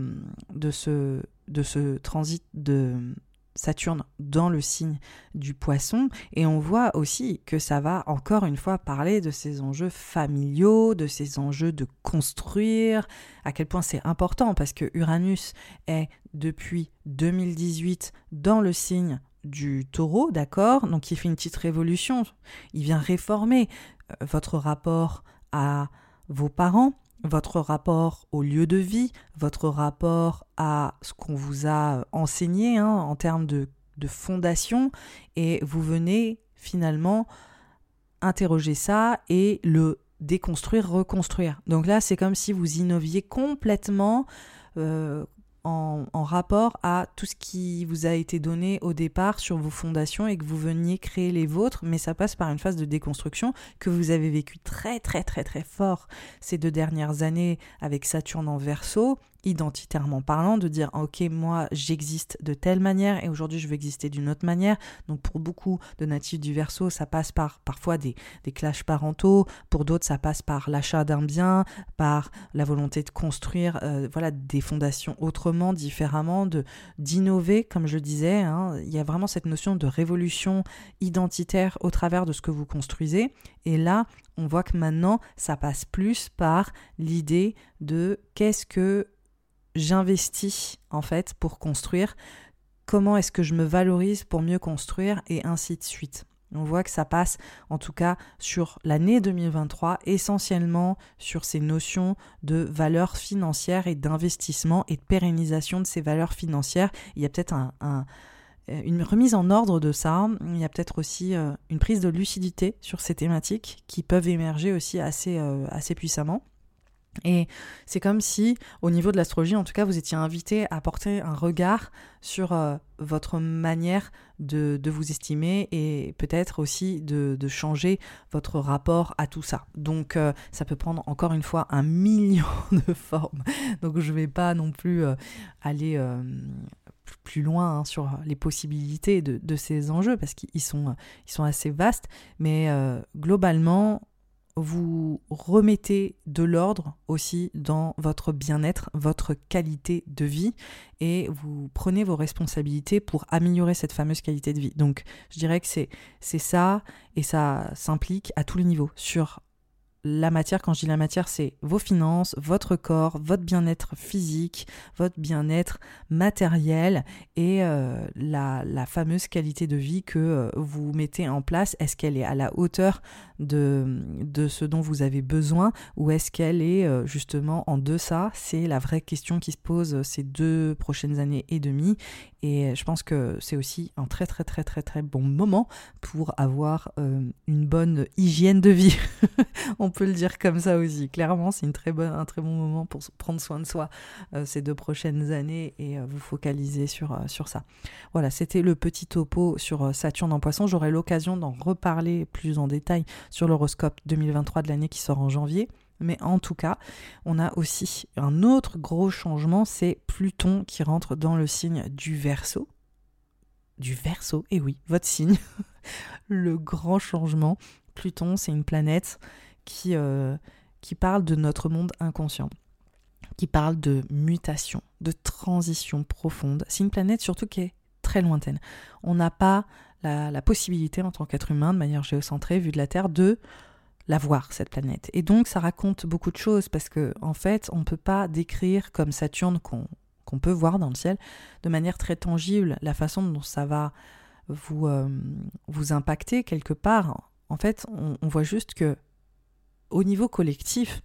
de, ce, de ce transit de Saturne dans le signe du poisson. Et on voit aussi que ça va encore une fois parler de ces enjeux familiaux, de ces enjeux de construire, à quel point c'est important parce que Uranus est depuis 2018 dans le signe du taureau, d'accord Donc il fait une petite révolution, il vient réformer euh, votre rapport à vos parents, votre rapport au lieu de vie, votre rapport à ce qu'on vous a euh, enseigné hein, en termes de, fondation, et vous venez finalement interroger ça et le déconstruire, reconstruire. Donc là, c'est comme si vous innoviez complètement, euh, en, rapport à tout ce qui vous a été donné au départ sur vos fondations et que vous veniez créer les vôtres, mais ça passe par une phase de déconstruction que vous avez vécu très très très très fort ces deux dernières années avec Saturne en verso identitairement parlant, de dire ok moi j'existe de telle manière et aujourd'hui je veux exister d'une autre manière. Donc pour beaucoup de natifs du verso, ça passe par parfois des, des clashs parentaux, pour d'autres ça passe par l'achat d'un bien, par la volonté de construire euh, voilà des fondations autrement, différemment, d'innover comme je disais. Hein. Il y a vraiment cette notion de révolution identitaire au travers de ce que vous construisez. Et là, on voit que maintenant, ça passe plus par l'idée de qu'est-ce que j'investis en fait pour construire, comment est-ce que je me valorise pour mieux construire et ainsi de suite. On voit que ça passe en tout cas sur l'année 2023 essentiellement sur ces notions de valeurs financières et d'investissement et de pérennisation de ces valeurs financières. Il y a peut-être un, une remise en ordre de ça. Il y a peut-être aussi euh, une prise de lucidité sur ces thématiques qui peuvent émerger aussi assez, euh, assez puissamment. Et c'est comme si, au niveau de l'astrologie, en tout cas, vous étiez invité à porter un regard sur euh, votre manière de, vous estimer et peut-être aussi de, changer votre rapport à tout ça. Donc, euh, ça peut prendre encore une fois un million de formes. Donc, je ne vais pas non plus euh, aller plus loin hein, sur les possibilités de, ces enjeux parce qu'ils sont, ils sont assez vastes. Mais globalement, vous remettez de l'ordre aussi dans votre bien-être, votre qualité de vie, et vous prenez vos responsabilités pour améliorer cette fameuse qualité de vie. Donc je dirais que c'est ça, et ça s'implique à tous les niveaux, sur la matière, quand je dis la matière, c'est vos finances, votre corps, votre bien-être physique, votre bien-être matériel et euh, la, fameuse qualité de vie que euh, vous mettez en place. Est-ce qu'elle est à la hauteur de, de ce dont vous avez besoin ou est-ce qu'elle est euh, justement en deçà? C'est la vraie question qui se pose ces deux prochaines années et demie. Et je pense que c'est aussi un très très très très très bon moment pour avoir euh, une bonne hygiène de vie. On peut le dire comme ça aussi. Clairement, c'est une très bonne, un très bon moment pour prendre soin de soi euh, ces deux prochaines années et vous focaliser sur, sur ça. Voilà, c'était le petit topo sur Saturne en poisson. J'aurai l'occasion d'en reparler plus en détail sur l'horoscope 2023 de l'année qui sort en janvier. Mais en tout cas, on a aussi un autre gros changement, c'est Pluton qui rentre dans le signe du Verseau. Du Verseau, et oui, votre signe. le grand changement. Pluton, c'est une planète qui, euh, qui parle de notre monde inconscient, qui parle de mutation, de transition profonde. C'est une planète surtout qui est très lointaine. On n'a pas la, possibilité en tant qu'être humain, de manière géocentrée, vue de la Terre, de la voir, cette planète. Et donc ça raconte beaucoup de choses parce que en fait, on ne peut pas décrire comme Saturne qu'on peut voir dans le ciel de manière très tangible la façon dont ça va vous, euh, vous impacter quelque part. En fait, on, voit juste que au niveau collectif,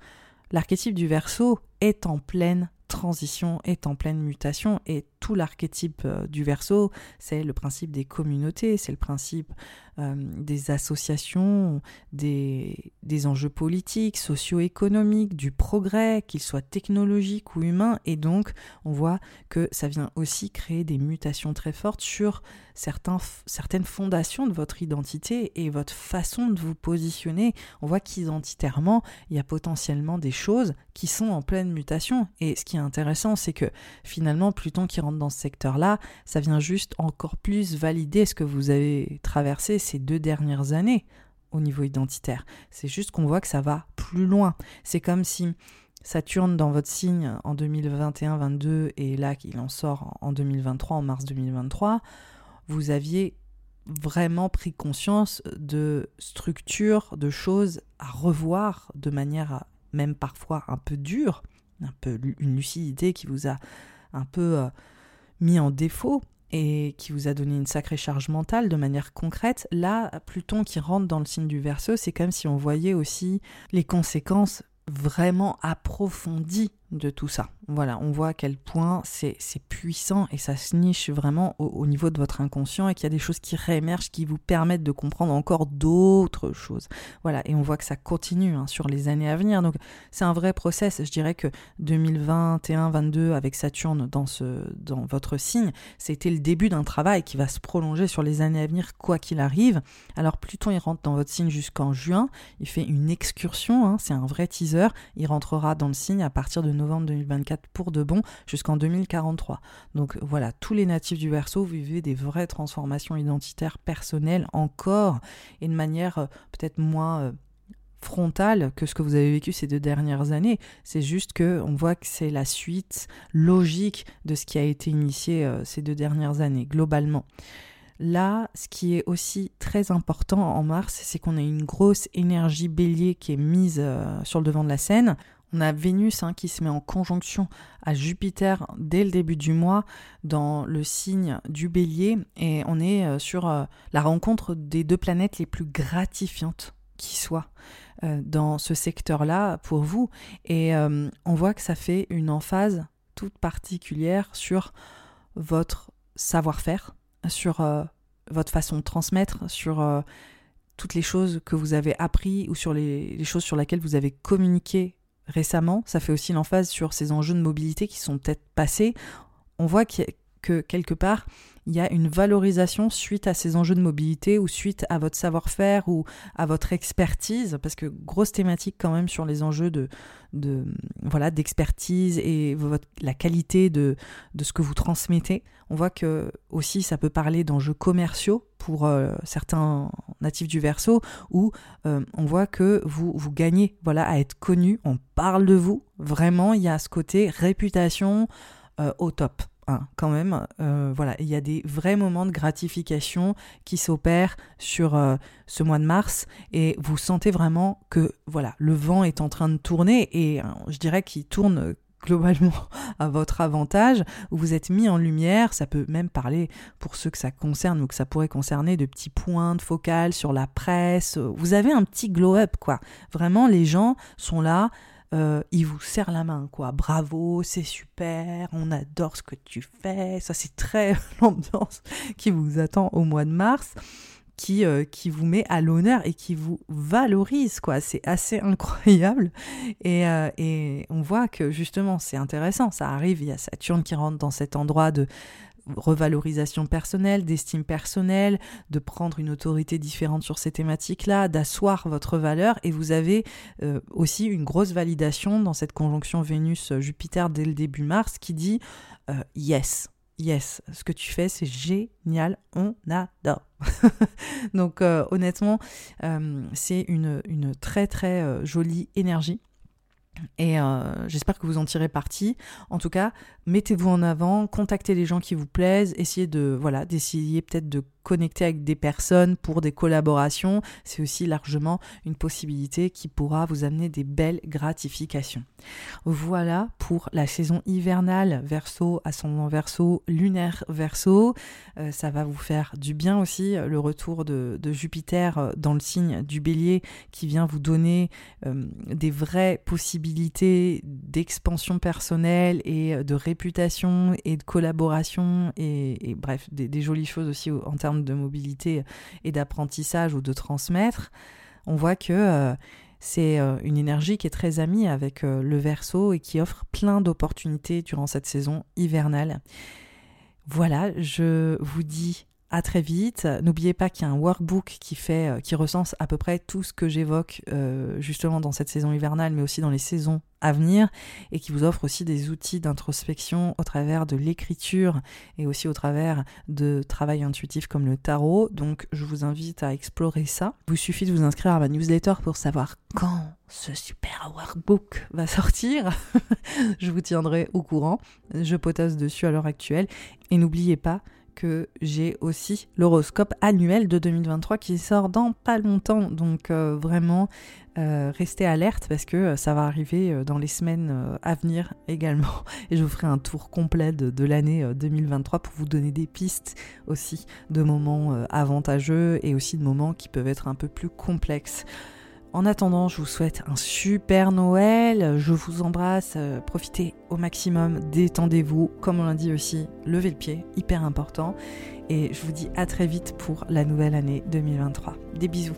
l'archétype du Verseau est en pleine transition, est en pleine mutation et tout l'archétype euh, du verso, c'est le principe des communautés, c'est le principe euh, des associations, des, des enjeux politiques, socio-économiques, du progrès, qu'il soit technologique ou humain. Et donc, on voit que ça vient aussi créer des mutations très fortes sur certains, certaines fondations de votre identité et votre façon de vous positionner. On voit qu'identitairement, il y a potentiellement des choses qui sont en pleine mutation. Et ce qui est intéressant, c'est que finalement, Pluton qui dans ce secteur-là, ça vient juste encore plus valider ce que vous avez traversé ces deux dernières années au niveau identitaire. C'est juste qu'on voit que ça va plus loin. C'est comme si Saturne dans votre signe en 2021-22 et là qu'il en sort en 2023, en mars 2023, vous aviez vraiment pris conscience de structures, de choses à revoir de manière même parfois un peu dure, un peu une lucidité qui vous a un peu euh, mis en défaut et qui vous a donné une sacrée charge mentale de manière concrète, là, Pluton qui rentre dans le signe du Verseau, c'est comme si on voyait aussi les conséquences vraiment approfondies de tout ça. Voilà, on voit à quel point c'est puissant et ça se niche vraiment au, niveau de votre inconscient et qu'il y a des choses qui réémergent qui vous permettent de comprendre encore d'autres choses. Voilà, et on voit que ça continue hein, sur les années à venir. Donc c'est un vrai process. Je dirais que 2021-22 avec Saturne dans, ce, dans votre signe, c'était le début d'un travail qui va se prolonger sur les années à venir quoi qu'il arrive. Alors Pluton il rentre dans votre signe jusqu'en juin, il fait une excursion, hein, c'est un vrai teaser, il rentrera dans le signe à partir de novembre 2024 pour de bon jusqu'en 2043. Donc voilà, tous les natifs du Verseau vivaient des vraies transformations identitaires personnelles encore et de manière euh, peut-être moins euh, frontale que ce que vous avez vécu ces deux dernières années. C'est juste que on voit que c'est la suite logique de ce qui a été initié euh, ces deux dernières années globalement. Là, ce qui est aussi très important en mars, c'est qu'on a une grosse énergie bélier qui est mise sur le devant de la scène. On a Vénus hein, qui se met en conjonction à Jupiter dès le début du mois dans le signe du bélier et on est euh, sur euh, la rencontre des deux planètes les plus gratifiantes qui soient euh, dans ce secteur-là pour vous. Et on voit que ça fait une emphase toute particulière sur votre savoir-faire, sur votre façon de transmettre, sur toutes les choses que vous avez appris ou sur les, les choses sur lesquelles vous avez communiqué récemment. Ça fait aussi l'emphase sur ces enjeux de mobilité qui sont peut-être passés. On voit que quelque part, il y a une valorisation suite à ces enjeux de mobilité ou suite à votre savoir-faire ou à votre expertise, parce que grosse thématique quand même sur les enjeux de, voilà d'expertise et la qualité de, ce que vous transmettez. On voit que aussi ça peut parler d'enjeux commerciaux pour euh, certains natifs du Verseau, où euh, on voit que vous, vous gagnez voilà, à être connu, on parle de vous, vraiment il y a ce côté réputation euh, au top. Quand même, voilà, il y a des vrais moments de gratification qui s'opèrent sur ce mois de mars. Et vous sentez vraiment que voilà, le vent est en train de tourner et je dirais qu'il tourne globalement à votre avantage, vous êtes mis en lumière, ça peut même parler pour ceux que ça concerne ou que ça pourrait concerner de petits points de focale sur la presse, vous avez un petit glow-up quoi. Vraiment les gens sont là, euh, ils vous serrent la main, quoi. Bravo, c'est super, on adore ce que tu fais. Ça, c'est très l'ambiance qui vous attend au mois de mars qui, euh, qui vous met à l'honneur et qui vous valorise, quoi. C'est assez incroyable. Et, euh, et on voit que justement, c'est intéressant. Ça arrive, il y a Saturne qui rentre dans cet endroit de revalorisation personnelle, d'estime personnelle, de prendre une autorité différente sur ces thématiques-là, d'asseoir votre valeur. Et vous avez euh, aussi une grosse validation dans cette conjonction Vénus-Jupiter dès le début mars qui dit yes, yes, ce que tu fais, c'est génial, on adore. Donc euh, honnêtement, euh, c'est une, très très euh, jolie énergie. Et j'espère que vous en tirez parti. En tout cas, mettez-vous en avant, contactez les gens qui vous plaisent, essayez de voilà, d'essayer peut-être de connecter avec des personnes pour des collaborations, c'est aussi largement une possibilité qui pourra vous amener des belles gratifications. Voilà pour la saison hivernale verso, ascendant verso, lunaire verso. Euh, ça va vous faire du bien aussi, le retour de, Jupiter euh, dans le signe du bélier qui vient vous donner euh, des vraies possibilités d'expansion personnelle et de réputation et de collaboration et, bref, des, des jolies choses aussi en termes de mobilité et d'apprentissage ou de transmettre, on voit que euh, c'est euh, une énergie qui est très amie avec euh, le verso et qui offre plein d'opportunités durant cette saison hivernale. Voilà, je vous dis à très vite. N'oubliez pas qu'il y a un workbook qui fait, euh, qui recense à peu près tout ce que j'évoque euh, justement dans cette saison hivernale, mais aussi dans les saisons à venir, et qui vous offre aussi des outils d'introspection au travers de l'écriture et aussi au travers de travail intuitif comme le tarot. Donc, je vous invite à explorer ça. Il vous suffit de vous inscrire à ma newsletter pour savoir quand ce super workbook va sortir. je vous tiendrai au courant. Je potasse dessus à l'heure actuelle. Et n'oubliez pas que j'ai aussi l'horoscope annuel de 2023 qui sort dans pas longtemps. Donc euh, vraiment, euh, restez alerte parce que euh, ça va arriver dans les semaines à venir également. Et je vous ferai un tour complet de, l'année 2023 pour vous donner des pistes aussi de moments avantageux et aussi de moments qui peuvent être un peu plus complexes. En attendant, je vous souhaite un super Noël, je vous embrasse, euh, profitez au maximum, détendez-vous, comme on l'a dit aussi, levez le pied, hyper important, et je vous dis à très vite pour la nouvelle année 2023. Des bisous